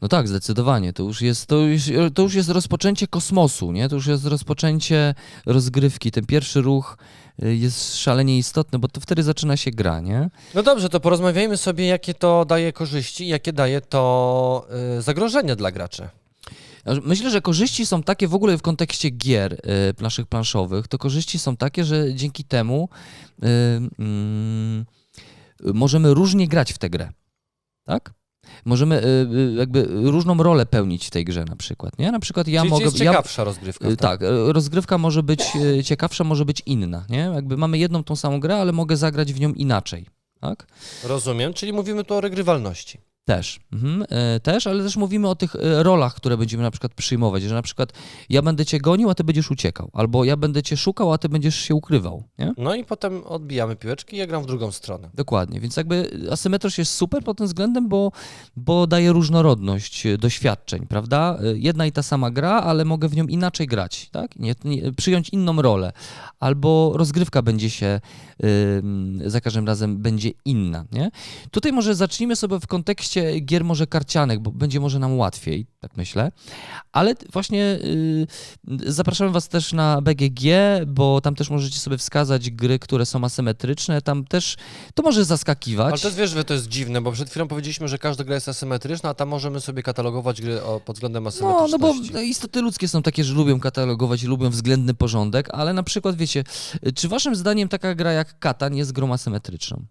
No tak, zdecydowanie. To już, jest, to, już, to już jest rozpoczęcie kosmosu, nie? To już jest rozpoczęcie rozgrywki. Ten pierwszy ruch y, jest szalenie istotny, bo to wtedy zaczyna się gra, nie? No dobrze, to porozmawiajmy sobie, jakie to daje korzyści, jakie daje to y, zagrożenia dla graczy. Myślę, że korzyści są takie w ogóle w kontekście gier y, naszych planszowych, to korzyści są takie, że dzięki temu y, mm, możemy różnie grać w tę grę, tak? Możemy y, y, jakby różną rolę pełnić w tej grze na przykład, nie? Na przykład ja Czyli mogę... jest ja, ciekawsza rozgrywka. y, tak, y, rozgrywka może być ciekawsza, może być inna, nie? Jakby mamy jedną tą samą grę, ale mogę zagrać w nią inaczej, tak? Rozumiem, czyli mówimy tu o regrywalności. Też, mhm, e, też, ale też mówimy o tych e, rolach, które będziemy na przykład przyjmować, że na przykład ja będę cię gonił, a ty będziesz uciekał, albo ja będę cię szukał, a ty będziesz się ukrywał, nie? No i potem odbijamy piłeczki i ja gram w drugą stronę. Dokładnie, więc jakby asymetryczność jest super pod tym względem, bo, bo daje różnorodność doświadczeń, prawda? E, Jedna i ta sama gra, ale mogę w nią inaczej grać, tak? Nie, nie, przyjąć inną rolę, albo rozgrywka będzie się ym, za każdym razem będzie inna, nie? Tutaj może zacznijmy sobie w kontekście gier może karcianych, bo będzie może nam łatwiej, tak myślę, ale właśnie y, zapraszamy Was też na BGG, bo tam też możecie sobie wskazać gry, które są asymetryczne, tam też to może zaskakiwać. Ale to jest, wiesz, że to jest dziwne, bo przed chwilą powiedzieliśmy, że każda gra jest asymetryczna, a tam możemy sobie katalogować gry o, pod względem No, asymetryczności. no bo no, istoty ludzkie są takie, że lubią katalogować, lubią względny porządek, ale na przykład wiecie, czy waszym zdaniem taka gra jak Katan jest grą asymetryczną?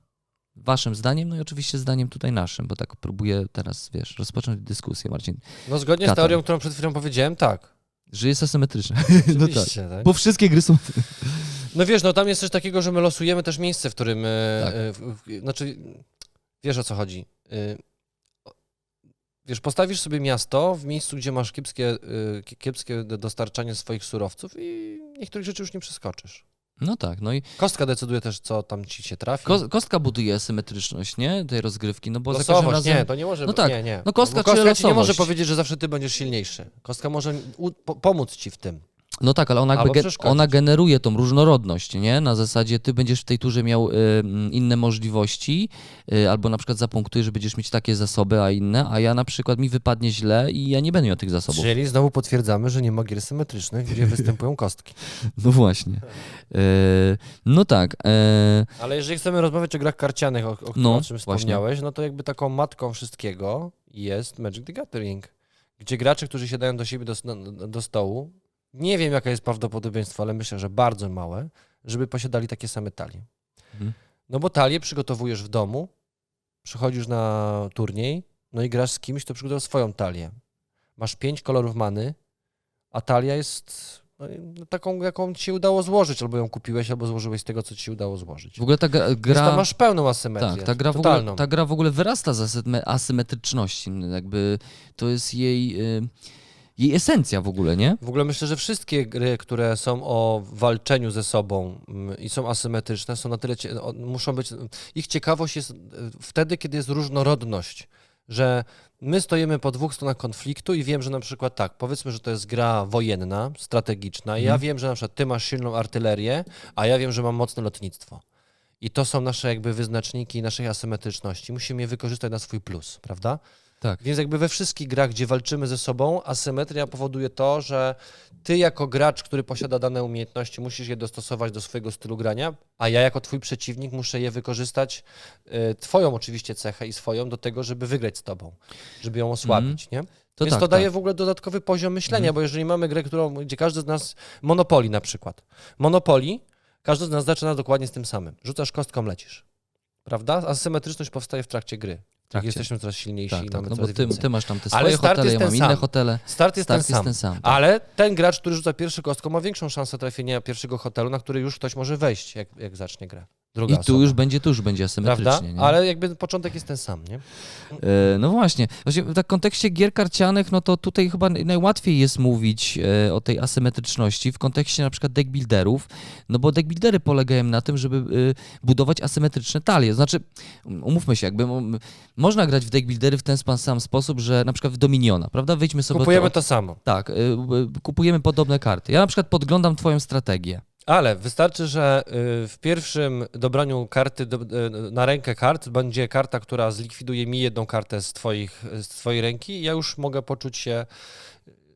Waszym zdaniem, no i oczywiście zdaniem tutaj naszym, bo tak próbuję teraz, wiesz, rozpocząć dyskusję, Marcin, No zgodnie z Katan. teorią, którą przed chwilą powiedziałem, tak. że jest asymetryczna. [laughs] no tak. Tak. Bo wszystkie gry są... No wiesz, no tam jest coś takiego, że my losujemy też miejsce, w którym... e, Tak. e, w, znaczy, wiesz o co chodzi. E, Wiesz, postawisz sobie miasto w miejscu, gdzie masz kiepskie, kie- kiepskie do- dostarczanie swoich surowców i niektórych rzeczy już nie przeskoczysz. No tak, no i Kostka decyduje też, co tam ci się trafi. ko- kostka buduje asymetryczność, nie? Tej rozgrywki, no bo za każdym Losowość, razem... nie, to nie może No tak, nie, nie. no kostka ci nie może losowość? powiedzieć, że zawsze ty będziesz silniejszy. Kostka może pomóc ci w tym. No tak, ale ona, jakby ona generuje tą różnorodność, nie? Na zasadzie ty będziesz w tej turze miał y, inne możliwości, y, albo na przykład zapunktujesz, że będziesz mieć takie zasoby, a inne, a ja na przykład mi wypadnie źle i ja nie będę miał tych zasobów. Czyli znowu potwierdzamy, że nie ma gier symetrycznych, gdzie [laughs] występują kostki. No właśnie. Y, no tak. y, Ale jeżeli chcemy rozmawiać o grach karcianych, o, o, No, o czym właśnie. wspomniałeś, no to jakby taką matką wszystkiego jest Magic the Gathering, gdzie gracze, którzy siadają do siebie do, do stołu, nie wiem jaka jest prawdopodobieństwo, ale myślę, że bardzo małe, żeby posiadali takie same talie. Mhm. No bo talię przygotowujesz w domu, przychodzisz na turniej, no i grasz z kimś, kto przygotował swoją talię. Masz pięć kolorów many, a talia jest no, taką, jaką ci się udało złożyć, albo ją kupiłeś, albo złożyłeś z tego, co ci się udało złożyć. W ogóle ta gra, tam masz pełną asymetrię. tak, ta gra, w ogóle, ta gra w ogóle wyrasta z asyme- asymetryczności. Jakby to jest jej, y, jej esencja w ogóle, nie? W ogóle myślę, że wszystkie gry, które są o walczeniu ze sobą mm, i są asymetryczne, są na tyle, muszą być, ich ciekawość jest e, wtedy, kiedy jest różnorodność, że my stoimy po dwóch stronach konfliktu i wiem, że na przykład tak, powiedzmy, że to jest gra wojenna, strategiczna i ja Mhm. wiem, że na przykład ty masz silną artylerię, a ja wiem, że mam mocne lotnictwo. I to są nasze jakby wyznaczniki naszej asymetryczności. Musimy je wykorzystać na swój plus, prawda? Tak. Więc jakby we wszystkich grach, gdzie walczymy ze sobą, asymetria powoduje to, że ty jako gracz, który posiada dane umiejętności, musisz je dostosować do swojego stylu grania, a ja jako twój przeciwnik muszę je wykorzystać, y, twoją oczywiście cechę i swoją, do tego, żeby wygrać z tobą, żeby ją osłabić, nie? To Więc tak, to daje tak. w ogóle dodatkowy poziom myślenia, bo jeżeli mamy grę, którą, gdzie każdy z nas, Monopoly na przykład, Monopoly, każdy z nas zaczyna dokładnie z tym samym. Rzucasz kostką, lecisz. Prawda? Asymetryczność powstaje w trakcie gry. Tak, trakcie. jesteśmy coraz silniejsi Tak, tak, no bo ty, ty masz tam te swoje hotele, ja mam inne sam. hotele. Start jest Start ten jest sam. ten sam. tak. Ale ten gracz, który rzuca pierwszy kostką, ma większą szansę trafienia pierwszego hotelu, na który już ktoś może wejść, jak, jak zacznie grę. Druga I tu osoba. już będzie, tu już będzie asymetrycznie. Ale jakby początek jest ten sam, nie? E, No właśnie, właśnie w tak kontekście gier karcianych, no to tutaj chyba naj- najłatwiej jest mówić e, o tej asymetryczności w kontekście na przykład deckbuilderów, no bo deckbuildery polegają na tym, żeby e, budować asymetryczne talie. Znaczy, um, umówmy się, jakby m- można grać w deckbuildery w ten sam sposób, że na przykład w Dominiona, prawda? Wejdźmy sobie Kupujemy to... to samo. Tak, e, kupujemy podobne karty. Ja na przykład podglądam twoją strategię. Ale wystarczy, że y, w pierwszym dobraniu karty do, y, na rękę kart będzie karta, która zlikwiduje mi jedną kartę z, twoich, z twojej ręki i ja już mogę poczuć się...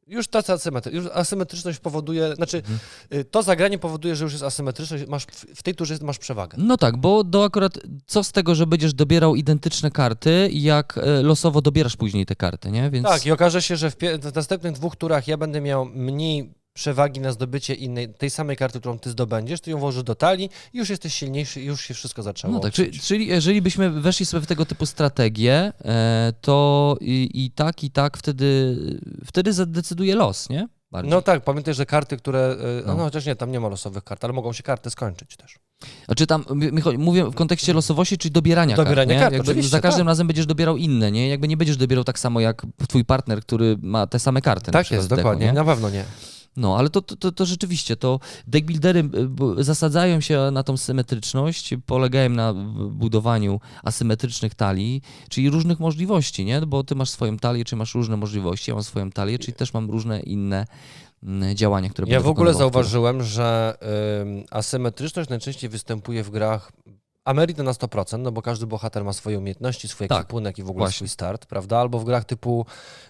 Już ta asymetry, już asymetryczność powoduje, znaczy Mhm. y, to zagranie powoduje, że już jest asymetryczność, masz, w tej turze masz przewagę. No tak, bo do akurat co z tego, że będziesz dobierał identyczne karty, jak losowo dobierasz później te karty, nie? Więc... Tak, i okaże się, że w, w następnych dwóch turach ja będę miał mniej przewagi na zdobycie innej, tej samej karty, którą ty zdobędziesz, ty ją włożysz do talii i już jesteś silniejszy już się wszystko zaczęło. No tak, czyli, czyli jeżeli byśmy weszli sobie w tego typu strategię, e, to i, i tak, i tak wtedy, wtedy zadecyduje los, nie? Bardziej. No tak, pamiętaj, że karty, które. y, No. No. chociaż nie, tam nie ma losowych kart, ale mogą się karty skończyć też. A czy tam, mówię w kontekście losowości, czyli dobierania, Dobierania kart, kart? Jakby Za każdym tak. razem będziesz dobierał inne, nie? Jakby nie będziesz dobierał tak samo jak twój partner, który ma te same karty. tak jest, deku, dokładnie. nie? Na pewno nie. No, ale to, to, to, rzeczywiście, to deckbuildery y, zasadzają się na tą symetryczność, polegają na budowaniu asymetrycznych talii, czyli różnych możliwości, nie? Bo ty masz swoją talię, czy masz różne możliwości, ja mam swoją talię, czyli też mam różne inne mm, działania, które Ja w ogóle zauważyłem, że ym, asymetryczność najczęściej występuje w grach. Amerika na 100%, no bo każdy bohater ma swoje umiejętności, swój Tak, ekwipunek i w ogóle właśnie. swój start, prawda? Albo w grach typu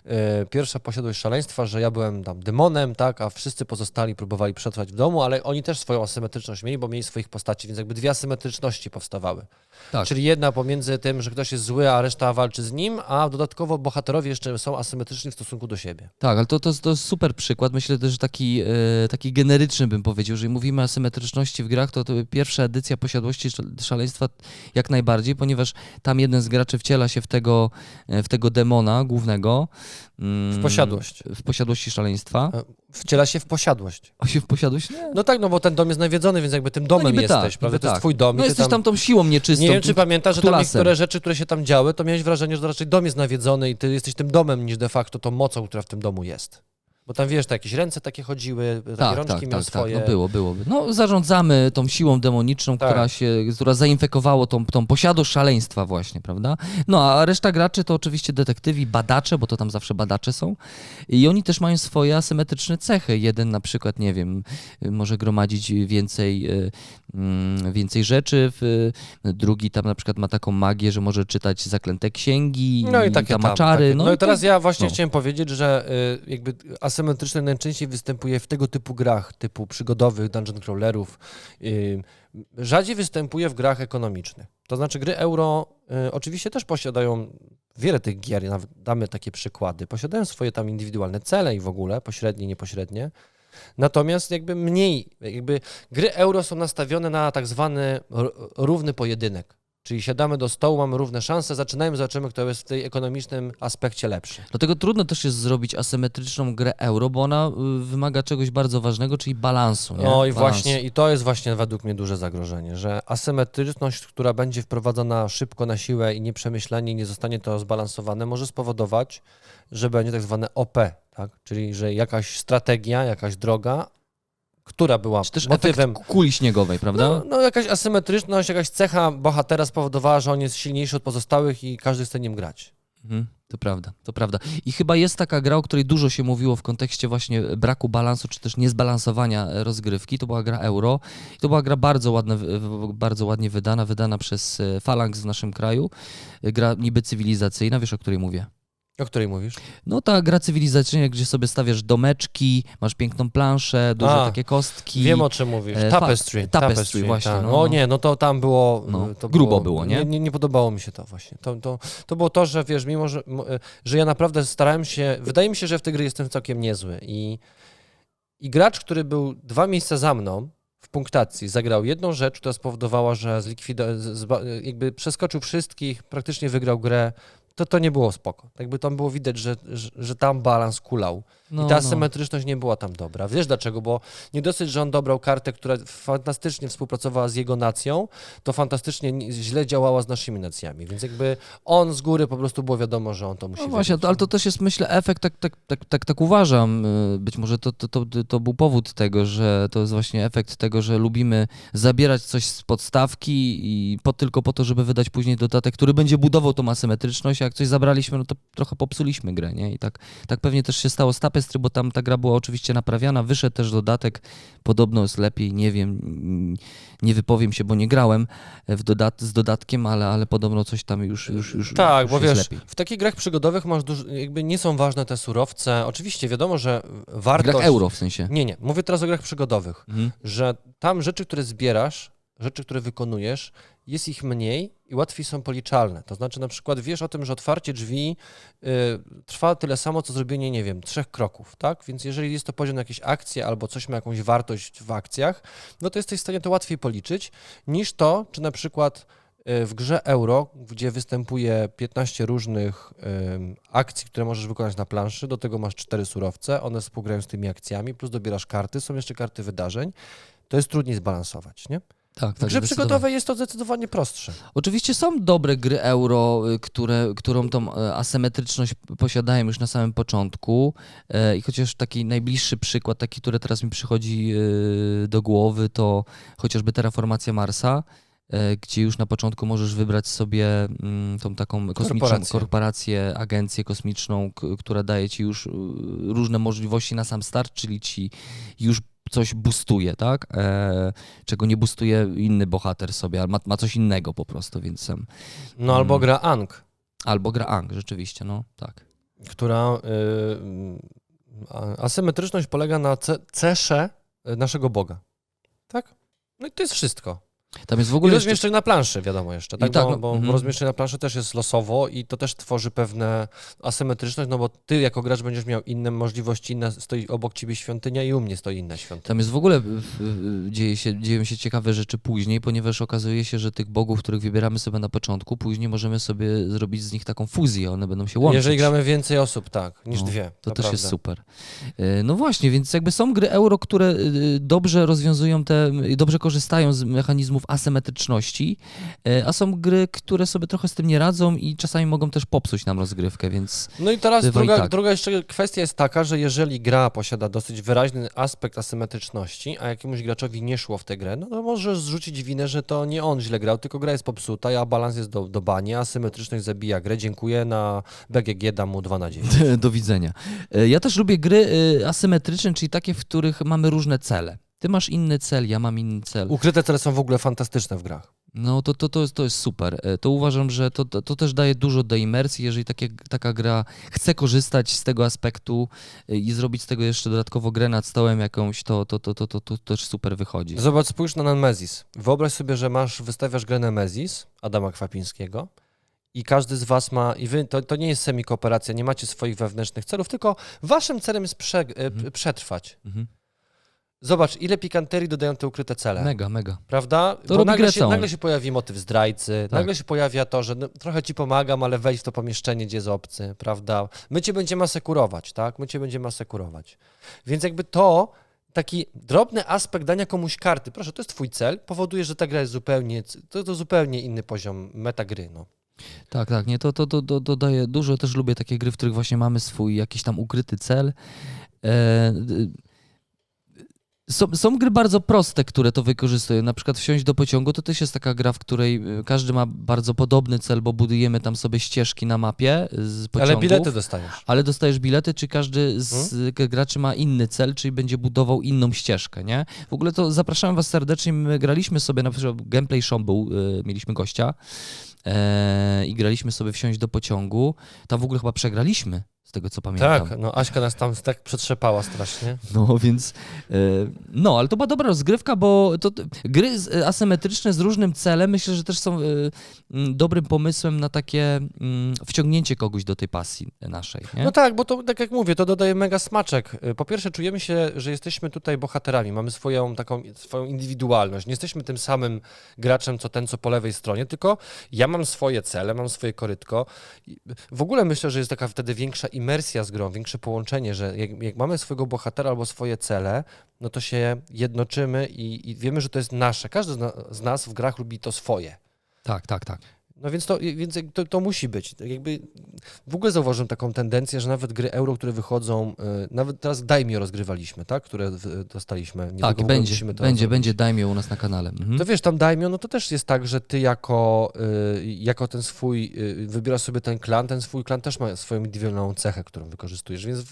y, pierwsza posiadłość szaleństwa, że ja byłem tam demonem, tak, a wszyscy pozostali próbowali przetrwać w domu, ale oni też swoją asymetryczność mieli, bo mieli swoich postaci, więc jakby dwie asymetryczności powstawały. Tak. Czyli jedna pomiędzy tym, że ktoś jest zły, a reszta walczy z nim, a dodatkowo bohaterowie jeszcze są asymetryczni w stosunku do siebie. Tak, ale to, to, to jest super przykład. Myślę też, że taki, e, taki generyczny bym powiedział. Jeżeli mówimy o asymetryczności w grach, to, to pierwsza edycja posiadłości Szal- szaleństwa jak najbardziej, ponieważ tam jeden z graczy wciela się w tego, e, w tego demona głównego. mm, W posiadłość. W posiadłości szaleństwa. E, Wciela się w posiadłość. O się w posiadłość? Nie. No tak, no bo ten dom jest nawiedzony, więc jakby tym domem No niby jesteś, tak, prawda? niby To jest tak. twój dom. i No ty jesteś tam tą siłą nieczystą. Nie wiem, czy tym pamiętasz, że tam niektóre rzeczy, które się tam działy, to miałeś wrażenie, że to raczej dom jest nawiedzony i ty jesteś tym domem niż de facto tą mocą, która w tym domu jest. Bo tam wiesz, to jakieś ręce takie chodziły, takie Tak, rączki tak, miały tak, tak, swoje. no było, było. No zarządzamy tą siłą demoniczną, Tak. która się, która zainfekowało tą, tą posiadłość szaleństwa właśnie, prawda? No a reszta graczy to oczywiście detektywi, badacze, bo to tam zawsze badacze są i oni też mają swoje asymetryczne cechy. Jeden na przykład, nie wiem, może gromadzić więcej, y, mm, więcej rzeczy, drugi tam na przykład ma taką magię, że może czytać zaklęte księgi, No i takie tam takie. No, i teraz ja właśnie no. chciałem powiedzieć, że y, jakby asymetryczne najczęściej występuje w tego typu grach, typu przygodowych, dungeon crawlerów. Y, rzadziej występuje w grach ekonomicznych. To znaczy gry euro y, oczywiście też posiadają wiele tych gier, nawet damy takie przykłady, posiadają swoje tam indywidualne cele i w ogóle, pośrednie, niepośrednie. Natomiast jakby mniej, jakby gry euro są nastawione na tak zwany równy pojedynek. Czyli siadamy do stołu, mamy równe szanse, zaczynajmy, zobaczymy, kto jest w tej ekonomicznym aspekcie lepszy. Dlatego trudno też jest zrobić asymetryczną grę euro, bo ona y, wymaga czegoś bardzo ważnego, czyli balansu. Nie? No i Balansu. właśnie, i to jest właśnie według mnie duże zagrożenie, że asymetryczność, która będzie wprowadzona szybko na siłę i nieprzemyślenie, i nie zostanie to zbalansowane, może spowodować, że będzie tak zwane OP, tak? czyli że jakaś strategia, jakaś droga, która była Czy też motywem. kuli śniegowej, prawda? No, no jakaś asymetryczność, jakaś cecha bohatera spowodowała, że on jest silniejszy od pozostałych i każdy chce nim grać. Mhm, to prawda, to prawda. I chyba jest taka gra, o której dużo się mówiło w kontekście właśnie braku balansu, czy też niezbalansowania e, rozgrywki. To była gra Euro. I to była gra bardzo, ładna, bardzo ładnie wydana, wydana przez e, Phalanx w naszym kraju. E, Gra niby cywilizacyjna, wiesz o której mówię? O której mówisz? No ta gra cywilizacyjna, gdzie sobie stawiasz domeczki, masz piękną planszę, duże A, takie kostki. Wiem o czym mówisz. e, fa- Tapestry. Tapestry, właśnie, tak. no, o no. nie, no to tam było. No, to grubo było, nie? Nie, nie, nie podobało mi się to właśnie. To, to, to było to, że wiesz, mimo że, e, że ja naprawdę starałem się. Wydaje mi się, że w tej gry jestem całkiem niezły. I, I gracz, który był dwa miejsca za mną w punktacji, zagrał jedną rzecz, która spowodowała, że zlikwido- z- zba- jakby przeskoczył wszystkich, praktycznie wygrał grę. To, to nie było spoko. Jakby tam było widać, że, że, że tam balans kulał. No, I ta no. asymetryczność nie była tam dobra. Wiesz dlaczego? Bo nie dosyć, że on dobrał kartę, która fantastycznie współpracowała z jego nacją, to fantastycznie ni- źle działała z naszymi nacjami. Więc jakby on z góry po prostu było wiadomo, że on to musi No właśnie, ale to też jest, myślę, efekt, tak, tak, tak, tak, tak uważam. y, Być może to, to, to, to był powód tego, że to jest właśnie efekt tego, że lubimy zabierać coś z podstawki i po, tylko po to, żeby wydać później dodatek, który będzie budował tą asymetryczność, a jak coś zabraliśmy, no to trochę popsuliśmy grę, nie? I tak, tak pewnie też się stało z Tapestry, bo tam ta gra była oczywiście naprawiana, wyszedł też dodatek, podobno jest lepiej, nie wiem, nie wypowiem się, bo nie grałem w dodat z dodatkiem, ale, ale podobno coś tam już, już, już, Tak, już bo wiesz, lepiej. w takich grach przygodowych masz dużo, jakby nie są ważne te surowce. Oczywiście wiadomo, że W wartość... grach euro w sensie. Nie, nie, mówię teraz o grach przygodowych. Mhm. że tam rzeczy, które zbierasz, rzeczy, które wykonujesz, jest ich mniej i łatwiej są policzalne. To znaczy na przykład wiesz o tym, że otwarcie drzwi y, trwa tyle samo, co zrobienie, nie wiem, trzech kroków, tak? Więc jeżeli jest to poziom na jakieś akcje albo coś ma jakąś wartość w akcjach, no to jesteś w stanie to łatwiej policzyć niż to, czy na przykład y, w grze euro, gdzie występuje 15 różnych ym, akcji, które możesz wykonać na planszy, do tego masz cztery surowce, one współgrają z tymi akcjami, plus dobierasz karty, są jeszcze karty wydarzeń, to jest trudniej zbalansować, nie? Tak, W tak, grze zdecydowanie. przygodowej jest to zdecydowanie prostsze. Oczywiście są dobre gry euro, y, które, którą tą e, asymetryczność posiadają już na samym początku. E, I chociaż taki najbliższy przykład, taki, który teraz mi przychodzi y, do głowy, to chociażby Terraformacja Marsa, e, gdzie już na początku możesz wybrać sobie mm, tą taką kosmiczną Korporację. korporację, agencję kosmiczną, która daje ci już y, różne możliwości na sam start, czyli ci już coś boostuje, tak? E, czego nie boostuje inny bohater sobie, ale ma, ma coś innego po prostu, więc sam. No albo Mm. gra Ang, Albo gra Ang, rzeczywiście, no tak. która y, asymetryczność polega na ce- cesze y, naszego Boga. Tak? No i to jest wszystko. Tam jest w I ogóle jeszcze, rozmieszczenie na planszy, wiadomo jeszcze, tak? I tak, bo no, bo mhm. rozmieszczenie na planszy też jest losowo i to też tworzy pewne asymetryczność, no bo ty jako gracz będziesz miał inne możliwości, inna, stoi obok ciebie świątynia i u mnie stoi inna świątynia. tam jest w ogóle, dzieje się, dzieją się ciekawe rzeczy później, ponieważ okazuje się, że tych bogów, których wybieramy sobie na początku, później możemy sobie zrobić z nich taką fuzję, one będą się łączyć. Jeżeli gramy więcej osób, tak, niż No, dwie. To też jest super. E, No właśnie, więc jakby są gry euro, które y, dobrze rozwiązują te, dobrze korzystają z mechanizmów asymetryczności, e, a są gry, które sobie trochę z tym nie radzą i czasami mogą też popsuć nam rozgrywkę, więc No i teraz Bywa i druga, tak. druga jeszcze kwestia jest taka, że jeżeli gra posiada dosyć wyraźny aspekt asymetryczności, a jakiemuś graczowi nie szło w tę grę, no to może zrzucić winę, że to nie on źle grał, tylko gra jest popsuta, a balans jest do, do bani, asymetryczność zabija grę. Dziękuję, na BGG dam mu 2 na 10. [laughs] do widzenia. E, Ja też lubię gry y, asymetryczne, czyli takie, w których mamy różne cele. Ty masz inny cel, ja mam inny cel. Ukryte cele są w ogóle fantastyczne w grach. No to, to, to, jest, to jest super. E, To uważam, że to, to, to też daje dużo do imersji, jeżeli takie, taka gra chce korzystać z tego aspektu e, i zrobić z tego jeszcze dodatkowo grę nad stołem jakąś, to, to, to, to, to, to też super wychodzi. Zobacz, spójrz na Nemezis. Wyobraź sobie, że masz, wystawiasz grę Nemezis Adama Kwapińskiego i każdy z was ma, i wy, to, to nie jest semi-kooperacja, nie macie swoich wewnętrznych celów, tylko waszym celem jest prze, e, Mhm. przetrwać. Mhm. Zobacz, ile pikanterii dodają te ukryte cele. Mega, mega. Prawda? Bo robi nagle grę się, całą. nagle się pojawi motyw zdrajcy, Tak. nagle się pojawia to, że no, trochę ci pomagam, ale wejdź w to pomieszczenie, gdzie jest obcy, prawda? My cię będziemy asekurować, tak? My cię będziemy asekurować. Więc jakby to, taki drobny aspekt dania komuś karty, proszę, to jest twój cel, powoduje, że ta gra jest zupełnie, to, to zupełnie inny poziom metagry, no. Tak, tak, nie, to, to, to, to dodaje dużo. Też lubię takie gry, w których właśnie mamy swój jakiś tam ukryty cel. E, d- są, są gry bardzo proste, które to wykorzystują. Na przykład wsiąść do pociągu to też jest taka gra, w której e, każdy ma bardzo podobny cel, bo budujemy tam sobie ścieżki na mapie z pociągów. Ale bilety dostajesz. Ale dostajesz bilety, czy każdy z graczy ma inny cel, czyli będzie budował inną ścieżkę, nie? W ogóle to zapraszam was serdecznie, my graliśmy sobie, na przykład Gameplay Show był, y, mieliśmy gościa e, i graliśmy sobie wsiąść do pociągu. Tam w ogóle chyba przegraliśmy, z tego co pamiętam. Tak, no Aśka nas tam tak przetrzepała strasznie. [laughs] No więc, e, no ale to była dobra rozgrywka, bo to, gry e, asymetryczne z różnym celem myślę, że też są e, dobrym pomysłem na takie mm, wciągnięcie kogoś do tej pasji naszej, nie? No tak, bo to tak jak mówię, to dodaje mega smaczek. Po pierwsze, czujemy się, że jesteśmy tutaj bohaterami, mamy swoją taką swoją indywidualność. Nie jesteśmy tym samym graczem, co ten, co po lewej stronie, tylko ja mam swoje cele, mam swoje korytko. W ogóle myślę, że jest taka wtedy większa imersja z grą, większe połączenie, że jak, jak mamy swojego bohatera albo swoje cele, no to się jednoczymy i, i wiemy, że to jest nasze. Każdy z, na, z nas w grach lubi to swoje. Tak, tak, tak. No więc to, więc to, to musi być. Tak Jakby w ogóle zauważyłem taką tendencję, że nawet gry euro, które wychodzą, y, nawet teraz Daimio rozgrywaliśmy, tak? Które w- dostaliśmy. Niedługo Tak, będzie, będzie, będzie, dajmy u nas na kanale. Mhm. To wiesz, tam Daimio, no to też jest tak, że ty jako, y, jako ten swój, wybierasz sobie ten klan, ten swój klan też ma swoją indywidualną cechę, którą wykorzystujesz, więc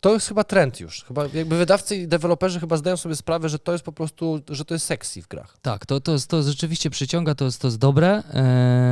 to jest chyba trend już. Chyba jakby wydawcy i deweloperzy chyba zdają sobie sprawę, że to jest po prostu, że to jest sexy w grach. Tak, to, to, to rzeczywiście przyciąga, to jest, to jest dobre. Eee,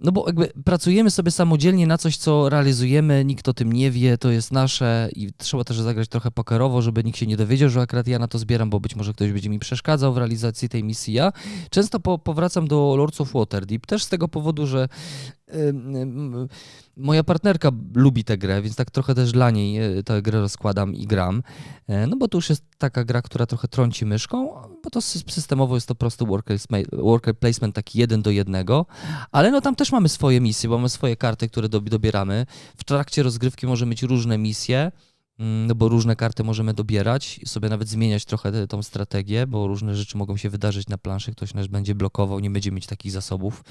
no bo jakby pracujemy sobie samodzielnie na coś, co realizujemy, nikt o tym nie wie, to jest nasze i trzeba też zagrać trochę pokerowo, żeby nikt się nie dowiedział, że akurat ja na to zbieram, bo być może ktoś będzie mi przeszkadzał w realizacji tej misji. Ja często po, powracam do Lords of Waterdeep, też z tego powodu, że moja partnerka lubi tę grę, więc tak trochę też dla niej e, tę grę rozkładam i gram. E, No bo to już jest taka gra, która trochę trąci myszką, bo to sy- systemowo jest to prosty worker, worker placement taki jeden do jednego, ale no tam też mamy swoje misje, bo mamy swoje karty, które dob- dobieramy. W trakcie rozgrywki możemy mieć różne misje, mm, no bo różne karty możemy dobierać i sobie nawet zmieniać trochę tą strategię, bo różne rzeczy mogą się wydarzyć na planszy, ktoś nas będzie blokował, nie będzie mieć takich zasobów.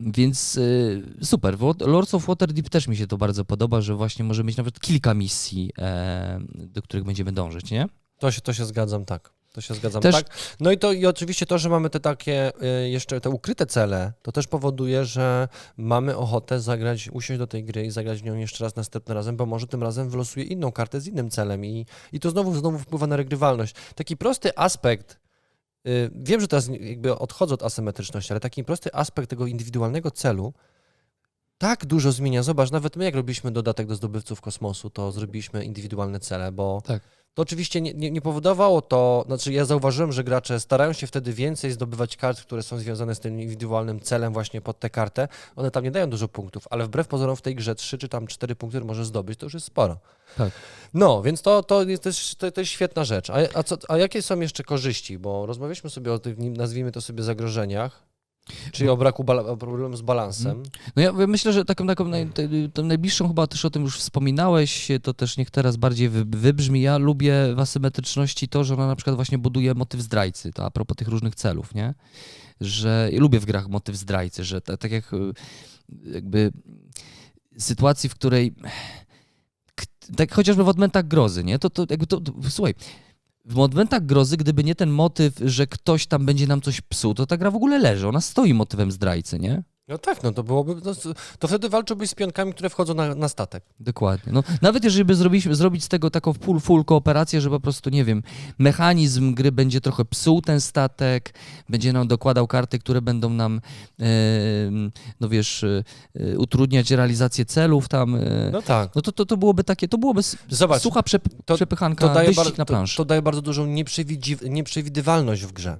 Więc y, super. Lords of Waterdeep też mi się to bardzo podoba, że właśnie możemy mieć nawet kilka misji, e, do których będziemy dążyć, nie? To się, to się zgadzam, tak. To się zgadzam, Też- tak. No i to i oczywiście to, że mamy te takie y, jeszcze te ukryte cele, to też powoduje, że mamy ochotę zagrać, usiąść do tej gry i zagrać w nią jeszcze raz następnym razem, bo może tym razem wylosuje inną kartę z innym celem i, i to znowu, znowu wpływa na regrywalność. Taki prosty aspekt, y, wiem, że teraz jakby odchodzę od asymetryczności, ale taki prosty aspekt tego indywidualnego celu tak dużo zmienia. Zobacz, nawet my jak robiliśmy dodatek do zdobywców kosmosu, to zrobiliśmy indywidualne cele, bo Tak. to oczywiście nie, nie, nie powodowało to, znaczy ja zauważyłem, że gracze starają się wtedy więcej zdobywać kart, które są związane z tym indywidualnym celem właśnie pod tę kartę. One tam nie dają dużo punktów, ale wbrew pozorom w tej grze 3 czy tam 4 punkty możesz zdobyć, to już jest sporo. Tak. No, więc to, to, jest, też, to, to jest świetna rzecz. A, a, co, a jakie są jeszcze korzyści? Bo rozmawialiśmy sobie o tych, nazwijmy to sobie, zagrożeniach, czyli o braku o problemu z balansem. No ja myślę, że taką, taką naj, najbliższą chyba też o tym już wspominałeś, to też niech teraz bardziej wy, wybrzmi. Ja lubię w asymetryczności to, że ona na przykład właśnie buduje motyw zdrajcy, to a propos tych różnych celów, nie? Że ja lubię w grach motyw zdrajcy, że ta, tak jak y, jakby sytuacji, w której tak chociażby w odmętach grozy, nie? To, to jakby to, to słuchaj, w momentach grozy, gdyby nie ten motyw, że ktoś tam będzie nam coś psuł, to ta gra w ogóle leży. Ona stoi motywem zdrajcy, nie? No tak, no to byłoby, no, to wtedy walczyłbyś z pionkami, które wchodzą na, na statek. Dokładnie. No, nawet jeżeli by zrobiliśmy, zrobić z tego taką full, full kooperację, że po prostu, nie wiem, mechanizm gry będzie trochę psuł ten statek, będzie nam dokładał karty, które będą nam, e, no wiesz, e, e, utrudniać realizację celów tam, e, No tak. no to, to, to byłoby takie, to byłoby Zobacz, sucha przep, to- przepychanka, to daje, bar- na to, planszy. to daje bardzo dużą nieprzewidywalność w grze.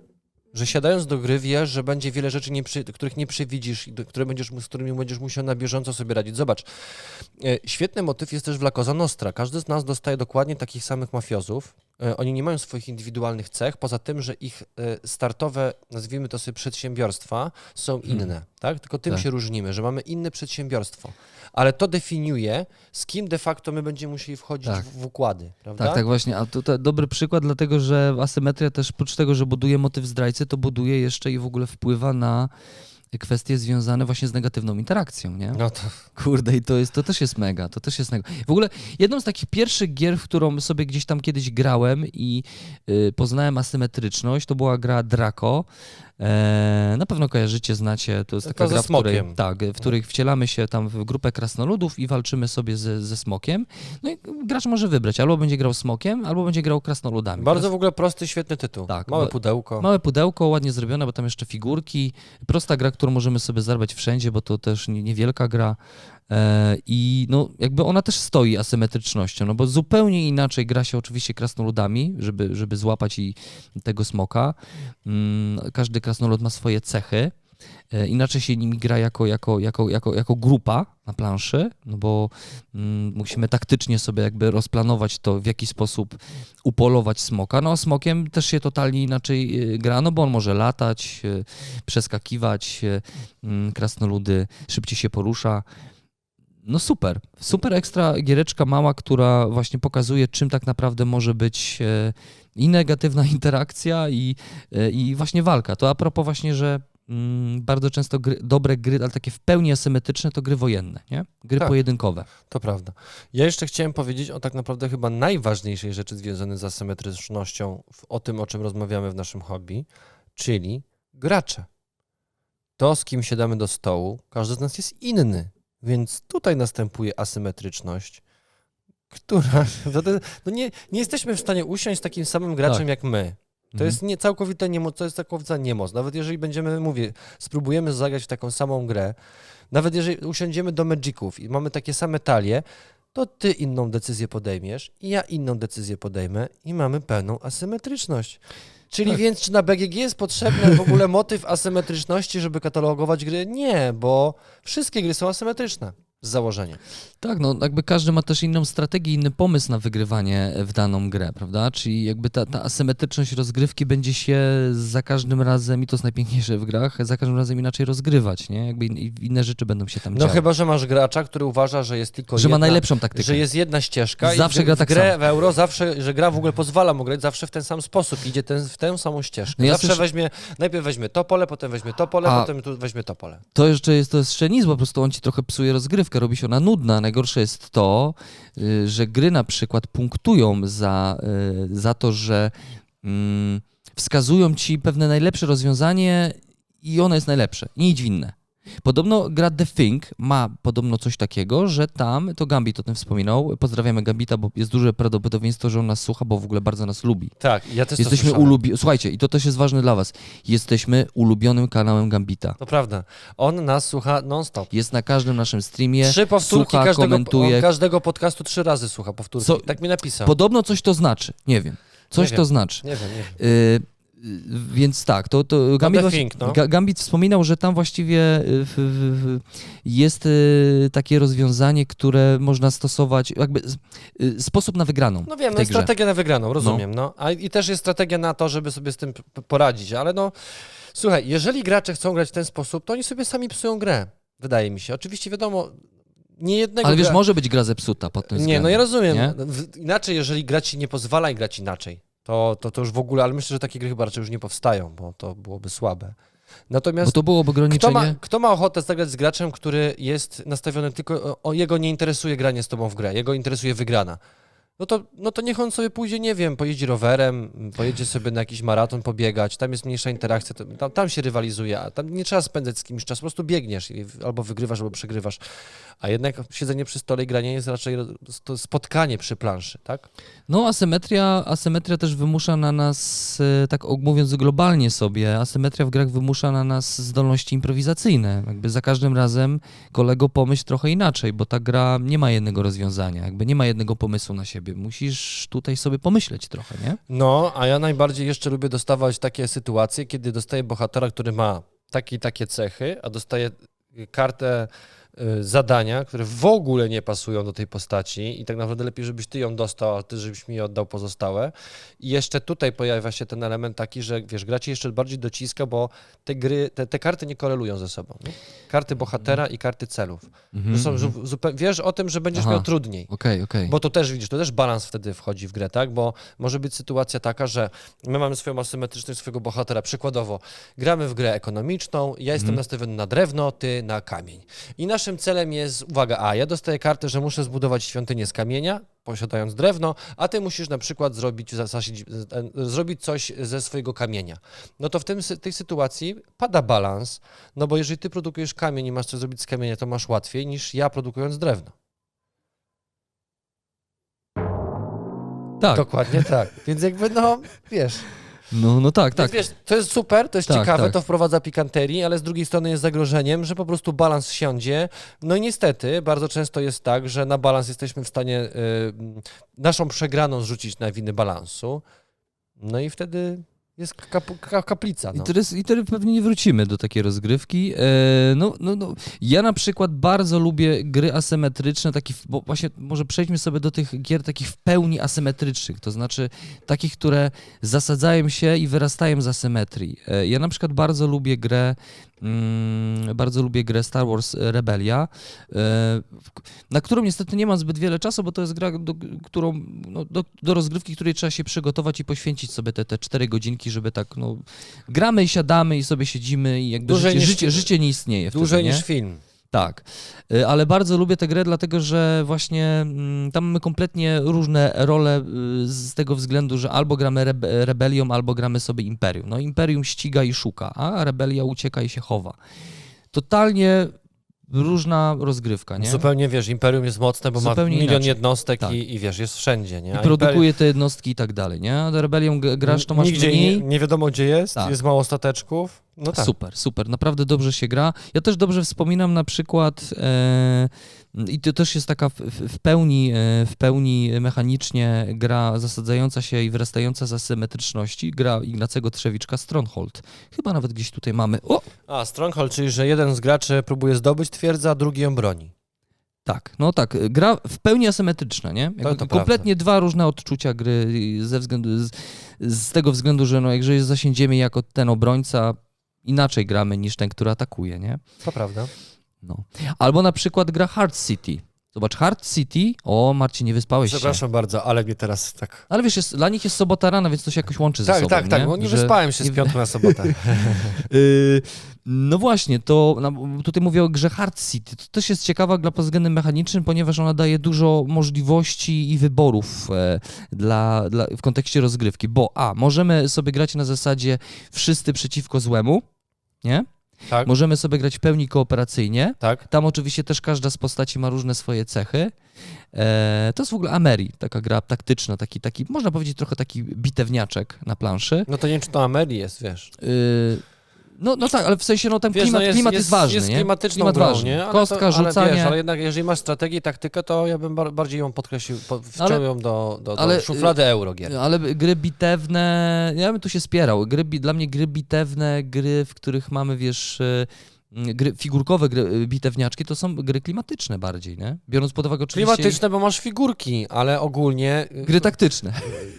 Że siadając do gry wiesz, że będzie wiele rzeczy, nie przy, których nie przewidzisz i do, które będziesz, z którymi będziesz musiał na bieżąco sobie radzić. Zobacz, e, świetny motyw jest też w La Cosa Nostra. Każdy z nas dostaje dokładnie takich samych mafiozów e, oni nie mają swoich indywidualnych cech, poza tym, że ich e, startowe, nazwijmy to sobie przedsiębiorstwa, są Hmm. inne, tak? Tylko tym Tak. się różnimy, że mamy inne przedsiębiorstwo. Ale to definiuje, z kim de facto my będziemy musieli wchodzić Tak. w, w układy, prawda? Tak, tak właśnie. A tutaj dobry przykład, dlatego że asymetria też oprócz tego, że buduje motyw zdrajcy, to buduje jeszcze i w ogóle wpływa na kwestie związane właśnie z negatywną interakcją, nie? No to Kurde, i to, jest, to też jest mega, to też jest mega. W ogóle jedną z takich pierwszych gier, w którą sobie gdzieś tam kiedyś grałem i y, poznałem asymetryczność, to była gra Draco. E, na pewno kojarzycie, znacie, to jest To taka ze gra, w której, tak, w której wcielamy się tam w grupę krasnoludów i walczymy sobie ze, ze smokiem. No i gracz może wybrać, albo będzie grał smokiem, albo będzie grał krasnoludami. bardzo w ogóle prosty, świetny tytuł. Tak, Małe pudełko. Małe pudełko, ładnie zrobione, bo tam jeszcze figurki. Prosta gra, którą możemy sobie zabrać wszędzie, bo to też nie- niewielka gra. E, I no, jakby ona też stoi asymetrycznością, no bo zupełnie inaczej gra się oczywiście krasnoludami, żeby, żeby złapać i tego smoka. Mm, Każdy krasnolud ma swoje cechy. E, Inaczej się nimi gra jako, jako, jako, jako, jako grupa na planszy, no bo mm, musimy taktycznie sobie jakby rozplanować to, w jaki sposób upolować smoka. No a smokiem też się totalnie inaczej y, gra, no bo on może latać, przeskakiwać, mm, krasnoludy szybciej się porusza. No super, super ekstra giereczka mała, która właśnie pokazuje, czym tak naprawdę może być e, i negatywna [laughs] interakcja, i, e, i właśnie walka. To a propos właśnie, że mm, bardzo często gry, dobre gry, ale takie w pełni asymetryczne, to gry wojenne, nie? Gry Tak. pojedynkowe. To prawda. Ja jeszcze chciałem powiedzieć o tak naprawdę chyba najważniejszej rzeczy związanej z asymetrycznością, o tym, o czym rozmawiamy w naszym hobby, czyli gracze. To, z kim siadamy do stołu, każdy z nas jest inny, więc tutaj następuje asymetryczność, która... [laughs] No nie, nie jesteśmy w stanie usiąść z takim samym graczem Tak. jak my. To Mhm. jest nie, całkowita niemoc, to jest całkowita niemoc. Nawet jeżeli będziemy, mówię, spróbujemy zagrać w taką samą grę, nawet jeżeli usiądziemy do Magiców i mamy takie same talie, to ty inną decyzję podejmiesz i ja inną decyzję podejmę i mamy pełną asymetryczność. Czyli Tak. więc czy na BGG jest potrzebny w ogóle motyw asymetryczności, żeby katalogować gry? Nie, bo wszystkie gry są asymetryczne z założenia. Tak, no jakby każdy ma też inną strategię, inny pomysł na wygrywanie w daną grę, prawda? Czyli jakby ta, ta asymetryczność rozgrywki będzie się za każdym razem, i to jest najpiękniejsze w grach, za każdym razem inaczej rozgrywać, nie? Jakby in, inne rzeczy będą się tam No działy. chyba, że masz gracza, który uważa, że jest tylko że ma jedna, najlepszą taktykę. że jest jedna ścieżka Zawsze i gra tak grę w euro zawsze, że gra w ogóle pozwala mu grać zawsze w ten sam sposób, idzie ten, w tę samą ścieżkę. No ja zawsze słyszę- weźmie, najpierw weźmie to pole, potem weźmie to pole, A- potem tu weźmie to pole. To jeszcze jest, to jest bo po prostu on ci trochę psuje rozgrywkę, robi się ona nudna. Najgorsze jest to, y, że gry na przykład punktują za, y, za to, że mm, wskazują ci pewne najlepsze rozwiązanie i ono jest najlepsze. W inne. Podobno gra The Thing ma podobno coś takiego, że tam, to Gambit o tym wspominał, pozdrawiamy Gambita, bo jest duże prawdopodobieństwo, że on nas słucha, bo w ogóle bardzo nas lubi. Tak, ja też Jesteśmy to ulubi... Słuchajcie, i to też jest ważne dla was. Jesteśmy ulubionym kanałem Gambita. To prawda. On nas słucha non-stop. Jest na każdym naszym streamie. Trzy powtórki słucha, każdego, komentuje. on każdego podcastu trzy razy słucha powtórki. Co- Tak mi napisał. Podobno coś to znaczy. Nie wiem. Coś Nie to wiem. znaczy. Nie wiem, nie wiem. Y, więc tak, to, to Gambit, właśnie, Thing, no. Ga- Gambit wspominał, że tam właściwie y, jest y, takie rozwiązanie, które można stosować, jakby y, sposób na wygraną. No wiem, no grze. strategia na wygraną, rozumiem. No. A i też jest strategia na to, żeby sobie z tym poradzić, ale no słuchaj, jeżeli gracze chcą grać w ten sposób, to oni sobie sami psują grę, wydaje mi się. Oczywiście wiadomo, nie jednego Ale wiesz, gra... może być gra zepsuta pod tym Nie, względem. no ja rozumiem. Inaczej, jeżeli gra ci nie pozwala i grać inaczej, to, to, to już w ogóle, ale myślę, że takie gry chyba raczej już nie powstają, bo to byłoby słabe. Natomiast Bo to byłoby kto ograniczenie. ma, kto ma ochotę zagrać z graczem, który jest nastawiony tylko, o jego nie interesuje granie z tobą w grę, jego interesuje wygrana. No to, no to niech on sobie pójdzie, nie wiem, pojeździ rowerem, pojedzie sobie na jakiś maraton pobiegać, tam jest mniejsza interakcja, tam, tam się rywalizuje, a tam nie trzeba spędzać z kimś czas, po prostu biegniesz i albo wygrywasz, albo przegrywasz. A jednak siedzenie przy stole i granie jest raczej spotkanie przy planszy, tak? No, asymetria, asymetria też wymusza na nas, e, tak mówiąc globalnie sobie, asymetria w grach wymusza na nas zdolności improwizacyjne. Jakby za każdym razem kolego pomyśl trochę inaczej, bo ta gra nie ma jednego rozwiązania, jakby nie ma jednego pomysłu na siebie. Musisz tutaj sobie pomyśleć trochę, nie? No, a ja najbardziej jeszcze lubię dostawać takie sytuacje, kiedy dostaję bohatera, który ma takie i takie cechy, a dostaję kartę zadania, które w ogóle nie pasują do tej postaci i tak naprawdę lepiej, żebyś ty ją dostał, a ty żebyś mi oddał pozostałe. I jeszcze tutaj pojawia się ten element taki, że wiesz, gra ci jeszcze bardziej dociska, bo te gry, te, te karty nie korelują ze sobą. Nie? Karty bohatera i karty celów. To są zu, zupe- wiesz o tym, że będziesz Mhm, Aha. miał trudniej. Okej, okej. Bo to też widzisz, to też balans wtedy wchodzi w grę, tak? Bo może być sytuacja taka, że my mamy swoją asymetryczność swojego bohatera. Przykładowo, gramy w grę ekonomiczną, ja jestem Mhm. nastawiony na drewno, ty na kamień. I naszym celem jest, uwaga, a ja dostaję kartę, że muszę zbudować świątynię z kamienia, posiadając drewno, a ty musisz na przykład zrobić, e, zrobić coś ze swojego kamienia. No to w tym, tej sytuacji pada balans, no bo jeżeli ty produkujesz kamień i masz coś zrobić z kamienia, to masz łatwiej niż ja produkując drewno. Tak, Dokładnie tak. Więc jakby, no, wiesz, no, no tak, tak. Więc wiesz, to jest super, to jest Tak, ciekawe, tak. to wprowadza pikanterii, ale z drugiej strony jest zagrożeniem, że po prostu balans siądzie. No i niestety bardzo często jest tak, że na balans jesteśmy w stanie y, naszą przegraną zrzucić na winy balansu. No i wtedy jest kap, ka, kaplica. I No. teraz, I teraz pewnie nie wrócimy do takiej rozgrywki. E, no, no, no, ja na przykład bardzo lubię gry asymetryczne, taki, bo właśnie może przejdźmy sobie do tych gier takich w pełni asymetrycznych, to znaczy takich, które zasadzają się i wyrastają z asymetrii. E, ja na przykład bardzo lubię grę, bardzo lubię grę Star Wars Rebelia, e, na którą niestety nie mam zbyt wiele czasu, bo to jest gra, do, którą, no, do, do rozgrywki, której trzeba się przygotować i poświęcić sobie te, te cztery godzinki, żeby tak, no, gramy i siadamy i sobie siedzimy i jakby życie, niż- życie, życie nie istnieje wtedy, Dłużej nie? niż film. Tak, Y, ale bardzo lubię tę grę, dlatego że właśnie mm, tam mamy kompletnie różne role y, z tego względu, że albo gramy rebe rebelią, albo gramy sobie imperium. No imperium ściga i szuka, a rebelia ucieka i się chowa. Totalnie różna rozgrywka, nie? Zupełnie, wiesz, Imperium jest mocne, bo Zupełnie ma milion inaczej. jednostek Tak. i, i wiesz, jest wszędzie, nie? I produkuje te jednostki i tak dalej, nie? A rebelią grasz, to masz Nigdzie mniej. nie, nie wiadomo, gdzie jest, Tak. jest mało stateczków. No tak. Super, super, naprawdę dobrze się gra. Ja też dobrze wspominam na przykład e, i to też jest taka w, w pełni, e, w pełni mechanicznie gra zasadzająca się i wyrastająca z asymetryczności, gra Ignacego Trzewiczka Stronghold. Chyba nawet gdzieś tutaj mamy. O! A, Stronghold, czyli że jeden z graczy próbuje zdobyć twierdzę, a drugi ją broni. Tak, no tak, gra w pełni asymetryczna, nie? Jakby to kompletnie dwa różne odczucia gry ze względu, z, z tego względu, że no, jeżeli zasiędziemy jako ten obrońca, inaczej gramy niż ten, który atakuje, nie? To prawda. No. Albo na przykład gra Hard City. Zobacz, Hard City. O, Marcin, nie wyspałeś się. Przepraszam bardzo, ale mnie teraz tak... Ale wiesz, jest, dla nich jest sobota rana, więc to się jakoś łączy ze Tak, sobą. tak, tak, nie? bo nie Że- wyspałem się nie- z piątku na sobotę. Yy, [laughs] no właśnie, to no, tutaj mówię o grze Hard City. To też jest ciekawa gra pod względem mechanicznym, ponieważ ona daje dużo możliwości i wyborów e, dla, dla, w kontekście rozgrywki. Bo a, możemy sobie grać na zasadzie wszyscy przeciwko złemu, nie? Tak, Możemy sobie grać w pełni kooperacyjnie. tak. Tam oczywiście też każda z postaci ma różne swoje cechy. E, to jest w ogóle Ameri, taka gra taktyczna, taki, taki, można powiedzieć trochę taki bitewniaczek na planszy. No to nie wiem, czy to Amelie jest, wiesz. Y, no, no tak, ale w sensie no ten Wiesz, klimat, no klimat jest, ważny, jest nie? klimatyczną Klimat grą, ważny. nie? Ale Kostka, to, ale rzucanie. Wiesz, ale jednak jeżeli masz strategię i taktykę, to ja bym bar bardziej ją podkreślił, po, wciął Ale- ją do, do, do ale, szuflady euro gier. Ale gry bitewne, ja bym tu się spierał. Gry, dla mnie gry bitewne, gry, w których mamy, wiesz, y, gry, figurkowe gry, y, bitewniaczki, to są gry klimatyczne bardziej, nie? Biorąc pod uwagę oczywiście Klimatyczne, bo masz figurki, ale ogólnie y, gry taktyczne.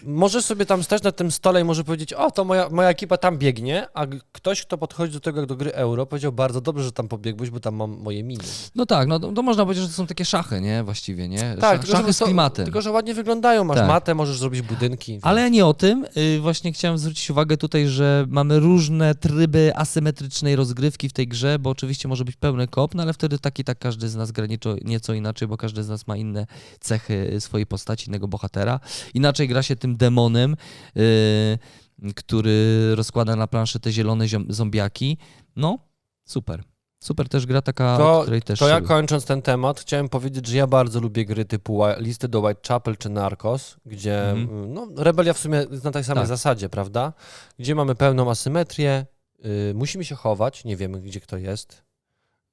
możesz sobie tam stać na tym stole i może powiedzieć, o, to moja, moja ekipa tam biegnie, a ktoś, kto podchodzi do tego jak do gry euro, powiedział, bardzo dobrze, że tam pobiegłeś, bo tam mam moje miny. No tak, no to, to można powiedzieć, że to są takie szachy, nie? Właściwie, nie? Tak, Szach, tylko, szachy że z to- klimatem. Tylko, że ładnie wyglądają, masz Tak. matę, możesz zrobić budynki. Ale nie o tym. Y, Właśnie chciałem zwrócić uwagę tutaj, że mamy różne tryby asymetrycznej rozgrywki w tej grze, bo oczywiście może być pełny kop, no ale wtedy tak i tak każdy z nas gra nieco, nieco inaczej, bo każdy z nas ma inne cechy swojej postaci, innego bohatera. Inaczej gra się tym demonem, y, który rozkłada na planszy te zielone zombiaki. No, super. Super też gra taka, To, której też... to ja kończąc ten temat, chciałem powiedzieć, że ja bardzo lubię gry typu Listy do Whitechapel czy Narcos, gdzie mm, no, rebelia w sumie jest na tej samej Tak. zasadzie, prawda? Gdzie mamy pełną asymetrię, y, musimy się chować, nie wiemy gdzie kto jest.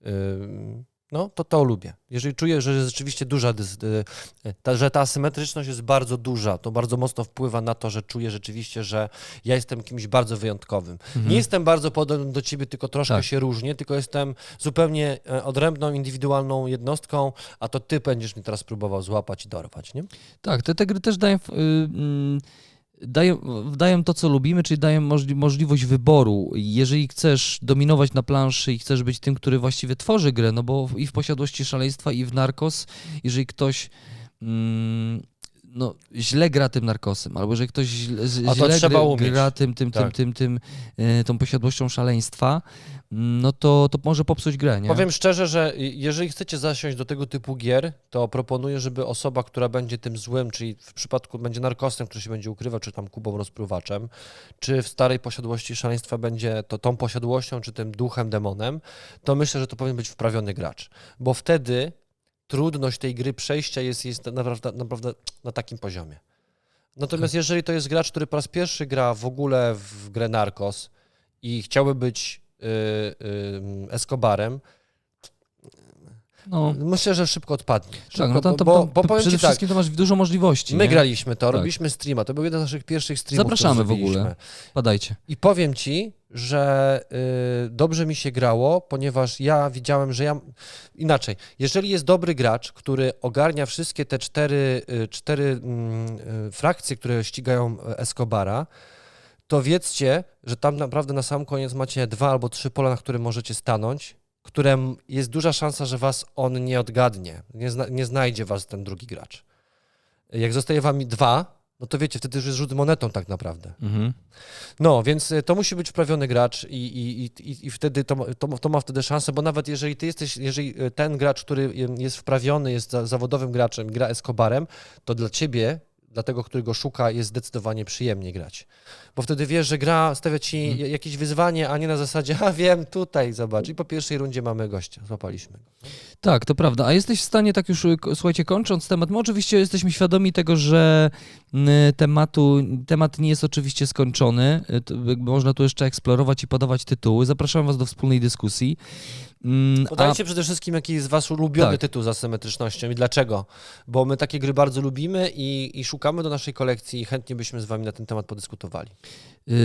Y, no to to lubię. Jeżeli czuję, że jest rzeczywiście duża, dys- y, ta, że ta asymetryczność jest bardzo duża, to bardzo mocno wpływa na to, że czuję rzeczywiście, że ja jestem kimś bardzo wyjątkowym. Nie jestem bardzo podobny do ciebie, tylko troszkę Tak. się różnię, tylko jestem zupełnie e, odrębną, indywidualną jednostką, a to ty będziesz mnie teraz próbował złapać i dorwać, nie? Tak, te, te gry też dają, y, mm, dają, dają to, co lubimy, czyli dają możli, możliwość wyboru. Jeżeli chcesz dominować na planszy i chcesz być tym, który właściwie tworzy grę, no bo i w posiadłości szaleństwa, i w narkos, jeżeli ktoś mm, no, źle gra tym narkosem, albo jeżeli ktoś źle, źle gra tym, tym, Tak. tym, tym, tym, y, tą posiadłością szaleństwa, mm, no to, to może popsuć grę, nie? Powiem szczerze, że jeżeli chcecie zasiąść do tego typu gier, to proponuję, żeby osoba, która będzie tym złym, czyli w przypadku będzie narkosem, który się będzie ukrywał, czy tam kubą rozpruwaczem, czy w starej posiadłości szaleństwa będzie to tą posiadłością, czy tym duchem, demonem, to myślę, że to powinien być wprawiony gracz. Bo wtedy trudność tej gry przejścia jest, jest naprawdę, naprawdę na takim poziomie. Natomiast jeżeli to jest gracz, który po raz pierwszy gra w ogóle w grę Narcos i chciałby być y, y, Escobarem, no, Myślę, że szybko odpadnie. Szybko, tak, no tam, tam, bo, tam, bo powiem przede ci tak, wszystkim to masz dużo możliwości. my nie? graliśmy to, Tak. robiliśmy streama, to był jeden z naszych pierwszych streamów. Zapraszamy w ogóle. Badajcie. I powiem ci, że y, dobrze mi się grało, ponieważ ja widziałem, że ja. Inaczej, jeżeli jest dobry gracz, który ogarnia wszystkie te cztery, y, cztery mm, y, frakcje, które ścigają Escobara, to wiedzcie, że tam naprawdę na sam koniec macie dwa albo trzy pola, na które możecie stanąć, którym jest duża szansa, że was on nie odgadnie, nie, zna, nie znajdzie was ten drugi gracz. Jak zostaje wami dwa, no to wiecie, wtedy już jest rzut monetą tak naprawdę. Mhm. No, więc y, to musi być wprawiony gracz i, i, i- i, wtedy to, ma- to, to ma wtedy szansę, bo nawet jeżeli ty jesteś, jeżeli y, ten gracz, który jest wprawiony, jest za, zawodowym graczem, gra Escobarem, to dla ciebie, dla tego, który go szuka, jest zdecydowanie przyjemnie grać. Bo wtedy wiesz, że gra stawia ci j- jakieś wyzwanie, a nie na zasadzie, [laughs] a wiem, tutaj, zobacz. I po pierwszej rundzie mamy gościa, złapaliśmy go. Tak, to prawda. A jesteś w stanie, tak już, y, słuchajcie, kończąc temat, my oczywiście jesteśmy świadomi tego, że y, tematu, temat nie jest oczywiście skończony. Y, jakby Można tu jeszcze eksplorować i podawać tytuły. Zapraszam Was do wspólnej dyskusji. Mm, a- Podajcie przede wszystkim, jaki jest wasz ulubiony Tak. tytuł z asymetrycznością i dlaczego. Bo my takie gry bardzo lubimy i, i szukamy do naszej kolekcji i chętnie byśmy z wami na ten temat podyskutowali. Yy,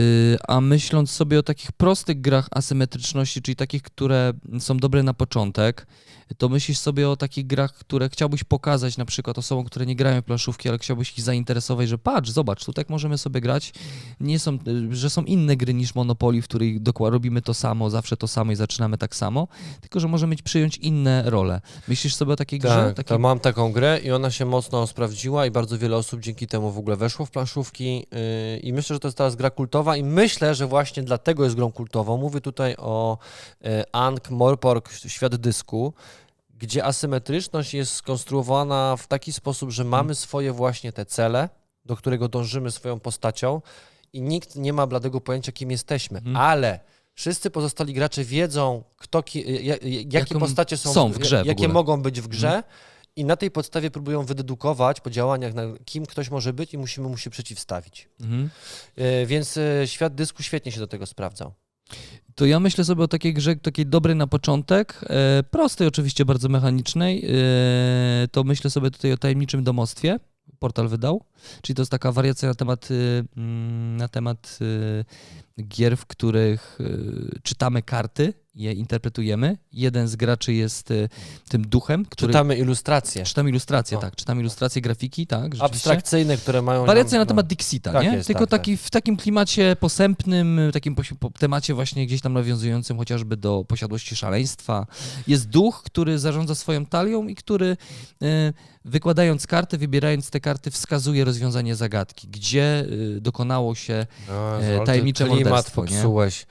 A myśląc sobie o takich prostych grach asymetryczności, czyli takich, które są dobre na początek, to myślisz sobie o takich grach, które chciałbyś pokazać na przykład osobom, które nie grają w planszówki, ale chciałbyś ich zainteresować, że patrz, zobacz, tu tak możemy sobie grać, nie są, że są inne gry niż Monopoly, w których dokładnie robimy to samo, zawsze to samo i zaczynamy tak samo, tylko że możemy przyjąć inne role. Myślisz sobie o takiej grze? Tak, Takiej... mam taką grę i ona się mocno sprawdziła i bardzo wiele osób dzięki temu w ogóle weszło w planszówki yy, i myślę, że to jest teraz gra kultowa i myślę, że właśnie dlatego jest grą kultową. Mówię tutaj o yy, Ankh Morpork Świat Dysku, gdzie asymetryczność jest skonstruowana w taki sposób, że mamy swoje właśnie te cele, do którego dążymy swoją postacią i nikt nie ma bladego pojęcia, kim jesteśmy, Mhm. ale wszyscy pozostali gracze wiedzą, kto, ki, ja- ja- jakie postacie są, są w grze w jakie ogóle. mogą być w grze i na tej podstawie próbują wydedukować po działaniach, na kim ktoś może być i musimy mu się przeciwstawić. Mhm. Yy, Więc yy, świat dysku świetnie się do tego sprawdzał. To ja myślę sobie o takiej grze, takiej dobrej na początek, e, prostej oczywiście, bardzo mechanicznej. E, to myślę sobie tutaj o tajemniczym domostwie. Portal wydał. Czyli to jest taka wariacja na temat, y, mm, na temat y, gier, w których y, czytamy karty, je interpretujemy. Jeden z graczy jest tym duchem, który... Czytamy ilustracje Czytam ilustracje, O. tak. Czytam ilustracje grafiki, tak. abstrakcyjne, które mają... Wariacja nam- na temat no. Dixita, Tak nie? jest, Tylko tak, taki, w takim klimacie posępnym, takim temacie właśnie gdzieś tam nawiązującym chociażby do posiadłości szaleństwa. Jest duch, który zarządza swoją talią i który wykładając karty, wybierając te karty, wskazuje rozwiązanie zagadki, gdzie e, dokonało się No, e, tajemnicze klimat morderstwo, nie? popsułeś.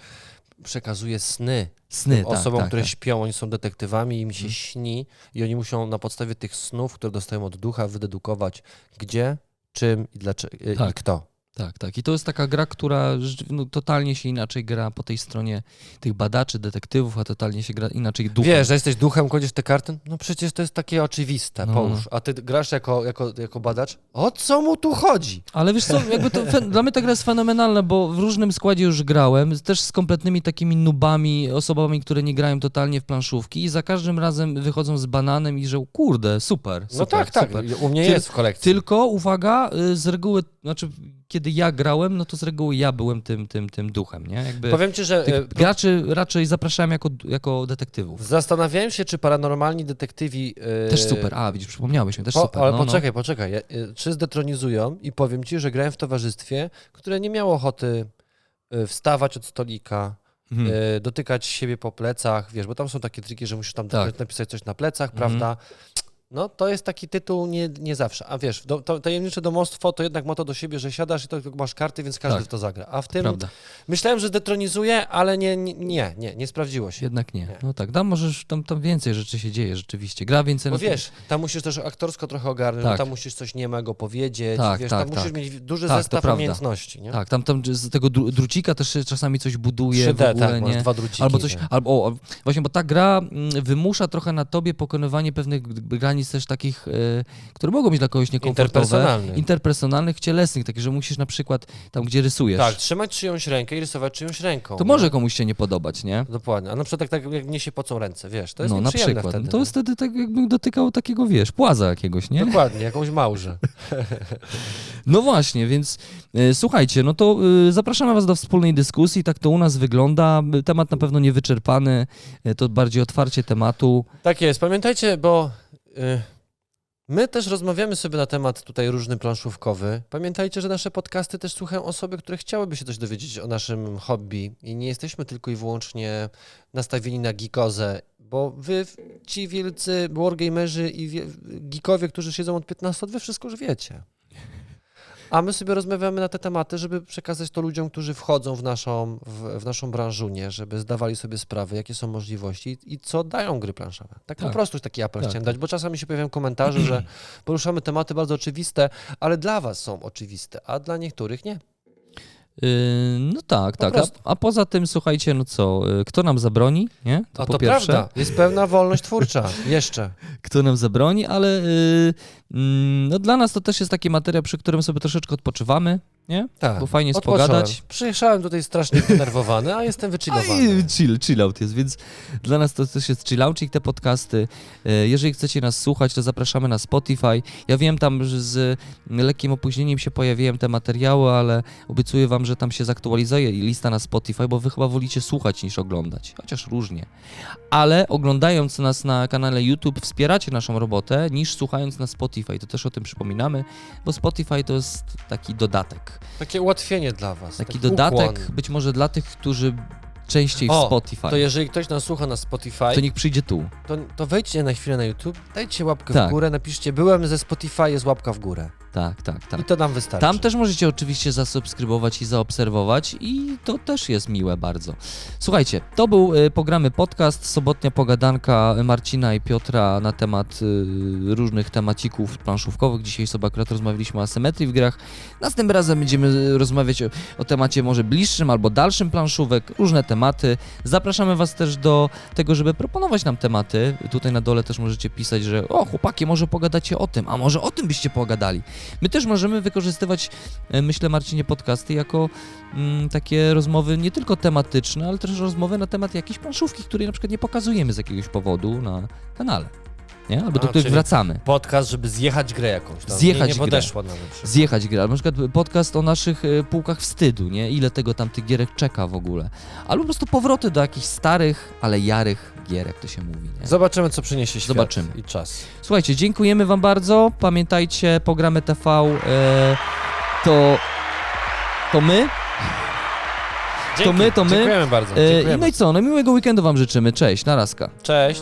Przekazuje sny sny. tak, osobom, tak, które tak. śpią, oni są detektywami, im się Mhm. śni i oni muszą na podstawie tych snów, które dostają od ducha, wydedukować gdzie, czym i dlaczego i Tak. kto. Tak, tak. I to jest taka gra, która no, totalnie się inaczej gra po tej stronie tych badaczy, detektywów, a totalnie się gra inaczej duchem. Wiesz, że jesteś duchem, kładziesz te karty? No przecież to jest takie oczywiste, No. połóż. A ty grasz jako, jako, jako badacz? O co mu tu chodzi? Ale wiesz co, jakby to, dla mnie ta gra jest fenomenalna, bo w różnym składzie już grałem, też z kompletnymi takimi nubami, osobami, które nie grają totalnie w planszówki i za każdym razem wychodzą z bananem i że kurde, super, super, No tak, tak. super. U mnie Tyl- jest w kolekcji. Tylko, uwaga, y, z reguły, znaczy kiedy ja grałem, no to z reguły ja byłem tym, tym, tym duchem, nie? Jakby Powiem ci, że tych e, graczy raczej zapraszałem jako, jako detektywów. zastanawiałem się, czy paranormalni detektywi... e, Też super, a widzisz, przypomniałeś mi, też Po, super. ale no, no. poczekaj, poczekaj. Ja, y, Czy zdetronizują i powiem ci, że grałem w towarzystwie, które nie miało ochoty y, wstawać od stolika, Mhm. y, dotykać siebie po plecach, wiesz, bo tam są takie triki, że musisz tam Tak. napisać coś na plecach, Mhm. prawda? No, to jest taki tytuł nie, nie zawsze. A wiesz, do, to, tajemnicze domostwo to jednak ma to do siebie, że siadasz i to masz karty, więc każdy Tak. w to zagra. A w tym Prawda, myślałem, że zdetronizuje, ale nie, nie, nie, nie, sprawdziło się. jednak nie. Nie. No tak, tam możesz, tam, tam więcej rzeczy się dzieje rzeczywiście. Gra więcej Bo tym- wiesz, tam musisz też aktorsko trochę ogarnąć, Tak. tam musisz coś niemego powiedzieć, Tak, wiesz, tak, tam musisz tak. mieć duży Tak, zestaw umiejętności, nie? Tak, tam, tam z tego dru- drucika też się czasami coś buduje 3D, w ogóle, tak, masz nie? dwa druciki. Albo coś, tak. albo o, właśnie, bo ta gra mm, wymusza trochę na tobie pokonywanie pewnych g- granic też takich, e, które mogą być dla kogoś niekomfortowe. Interpersonalnych. Interpersonalnych, cielesnych, takie, że musisz na przykład tam, gdzie rysujesz, Tak, trzymać czyjąś rękę i rysować czyjąś ręką. to nie? może komuś się nie podobać, nie? Dokładnie. A na przykład tak, tak jak mnie się pocą ręce, wiesz, to jest no na przykład. wtedy. no to jest wtedy tak jakbym dotykał takiego, wiesz, płaza jakiegoś, nie? Dokładnie, jakąś małżę. [laughs] No właśnie, więc e, słuchajcie, no to e, zapraszamy Was do wspólnej dyskusji, tak to u nas wygląda. Temat na pewno niewyczerpany, e, to bardziej otwarcie tematu. Tak jest. Pamiętajcie, bo y, my też rozmawiamy sobie na temat tutaj różny planszówkowy. Pamiętajcie, że nasze podcasty też słuchają osoby, które chciałyby się coś dowiedzieć o naszym hobby i nie jesteśmy tylko i wyłącznie nastawieni na geekozę, bo wy, ci wielcy wargamerzy i wie, geekowie, którzy siedzą od 15 lat, wy wszystko już wiecie. A my sobie rozmawiamy na te tematy, żeby przekazać to ludziom, którzy wchodzą w naszą, w, w naszą branżunię, żeby zdawali sobie sprawę, jakie są możliwości i co dają gry planszowe. Tak, po Tak. prostu taki apel Tak, chciałem dać, bo czasami się pojawiają komentarze, że [clears throat] poruszamy tematy bardzo oczywiste, ale dla was są oczywiste, a dla niektórych nie. E, No tak, Po tak. A, a poza tym, słuchajcie, no co, e, kto nam zabroni, nie? A po to pierwsze. prawda, jest pewna wolność twórcza, [laughs] jeszcze. Kto nam zabroni, ale e, mm, no dla nas to też jest taki materiał, przy którym sobie troszeczkę odpoczywamy, nie? Tak. Bo fajnie jest pogadać. Przyjechałem tutaj strasznie denerwowany, a jestem A wychillowany. i chill, chill out jest, więc dla nas to też jest chill outik te podcasty. E, Jeżeli chcecie nas słuchać, to zapraszamy na Spotify. Ja wiem tam, że z lekkim opóźnieniem się pojawiłem te materiały, ale obiecuję wam, że tam się zaktualizuje i lista na Spotify, bo wy chyba wolicie słuchać niż oglądać, chociaż różnie. Ale oglądając nas na kanale YouTube wspieracie naszą robotę niż słuchając na Spotify. To też o tym przypominamy, bo Spotify to jest taki dodatek. Takie ułatwienie dla was. Taki dodatek ukłon. być może dla tych, którzy częściej w O, Spotify. To jeżeli ktoś nas słucha na Spotify, To niech przyjdzie tu. to, to wejdźcie na chwilę na YouTube, dajcie łapkę Tak. w górę, napiszcie byłem ze Spotify, jest łapka w górę. Tak, tak, tak. I to nam wystarczy. Tam też możecie oczywiście zasubskrybować i zaobserwować i to też jest miłe bardzo. Słuchajcie, to był y, programy podcast, sobotnia pogadanka Marcina i Piotra na temat y, różnych temacików planszówkowych. Dzisiaj sobie akurat rozmawialiśmy o asymetrii w grach. Następnym razem będziemy rozmawiać o, o temacie może bliższym albo dalszym planszówek, różne tematy. Zapraszamy Was też do tego, żeby proponować nam tematy. Tutaj na dole też możecie pisać, że o chłopaki, może pogadacie o tym, a może o tym byście pogadali. My też możemy wykorzystywać, e, myślę, Marcinie, podcasty jako mm, takie rozmowy nie tylko tematyczne, ale też rozmowy na temat jakiejś planszówki, której na przykład nie pokazujemy z jakiegoś powodu na kanale. Nie? Albo do A, których czyli- wracamy. Podcast, żeby zjechać grę jakąś. Tam. Zjechać nie, nie grę. podeszła nawet. Zjechać grę, albo na przykład podcast o naszych e, półkach wstydu, nie? Ile tego tam tych gierek czeka w ogóle. Albo po prostu powroty do jakichś starych, ale jarych gierek, to się mówi, nie? Zobaczymy, co przyniesie świat Zobaczymy. i czas. Słuchajcie, dziękujemy Wam bardzo. Pamiętajcie, programy TV e, to, to my. Dzięki. my, to my. Dziękujemy bardzo. E, Dziękujemy. I no i co? No miłego weekendu Wam życzymy. Cześć, narazka. Cześć.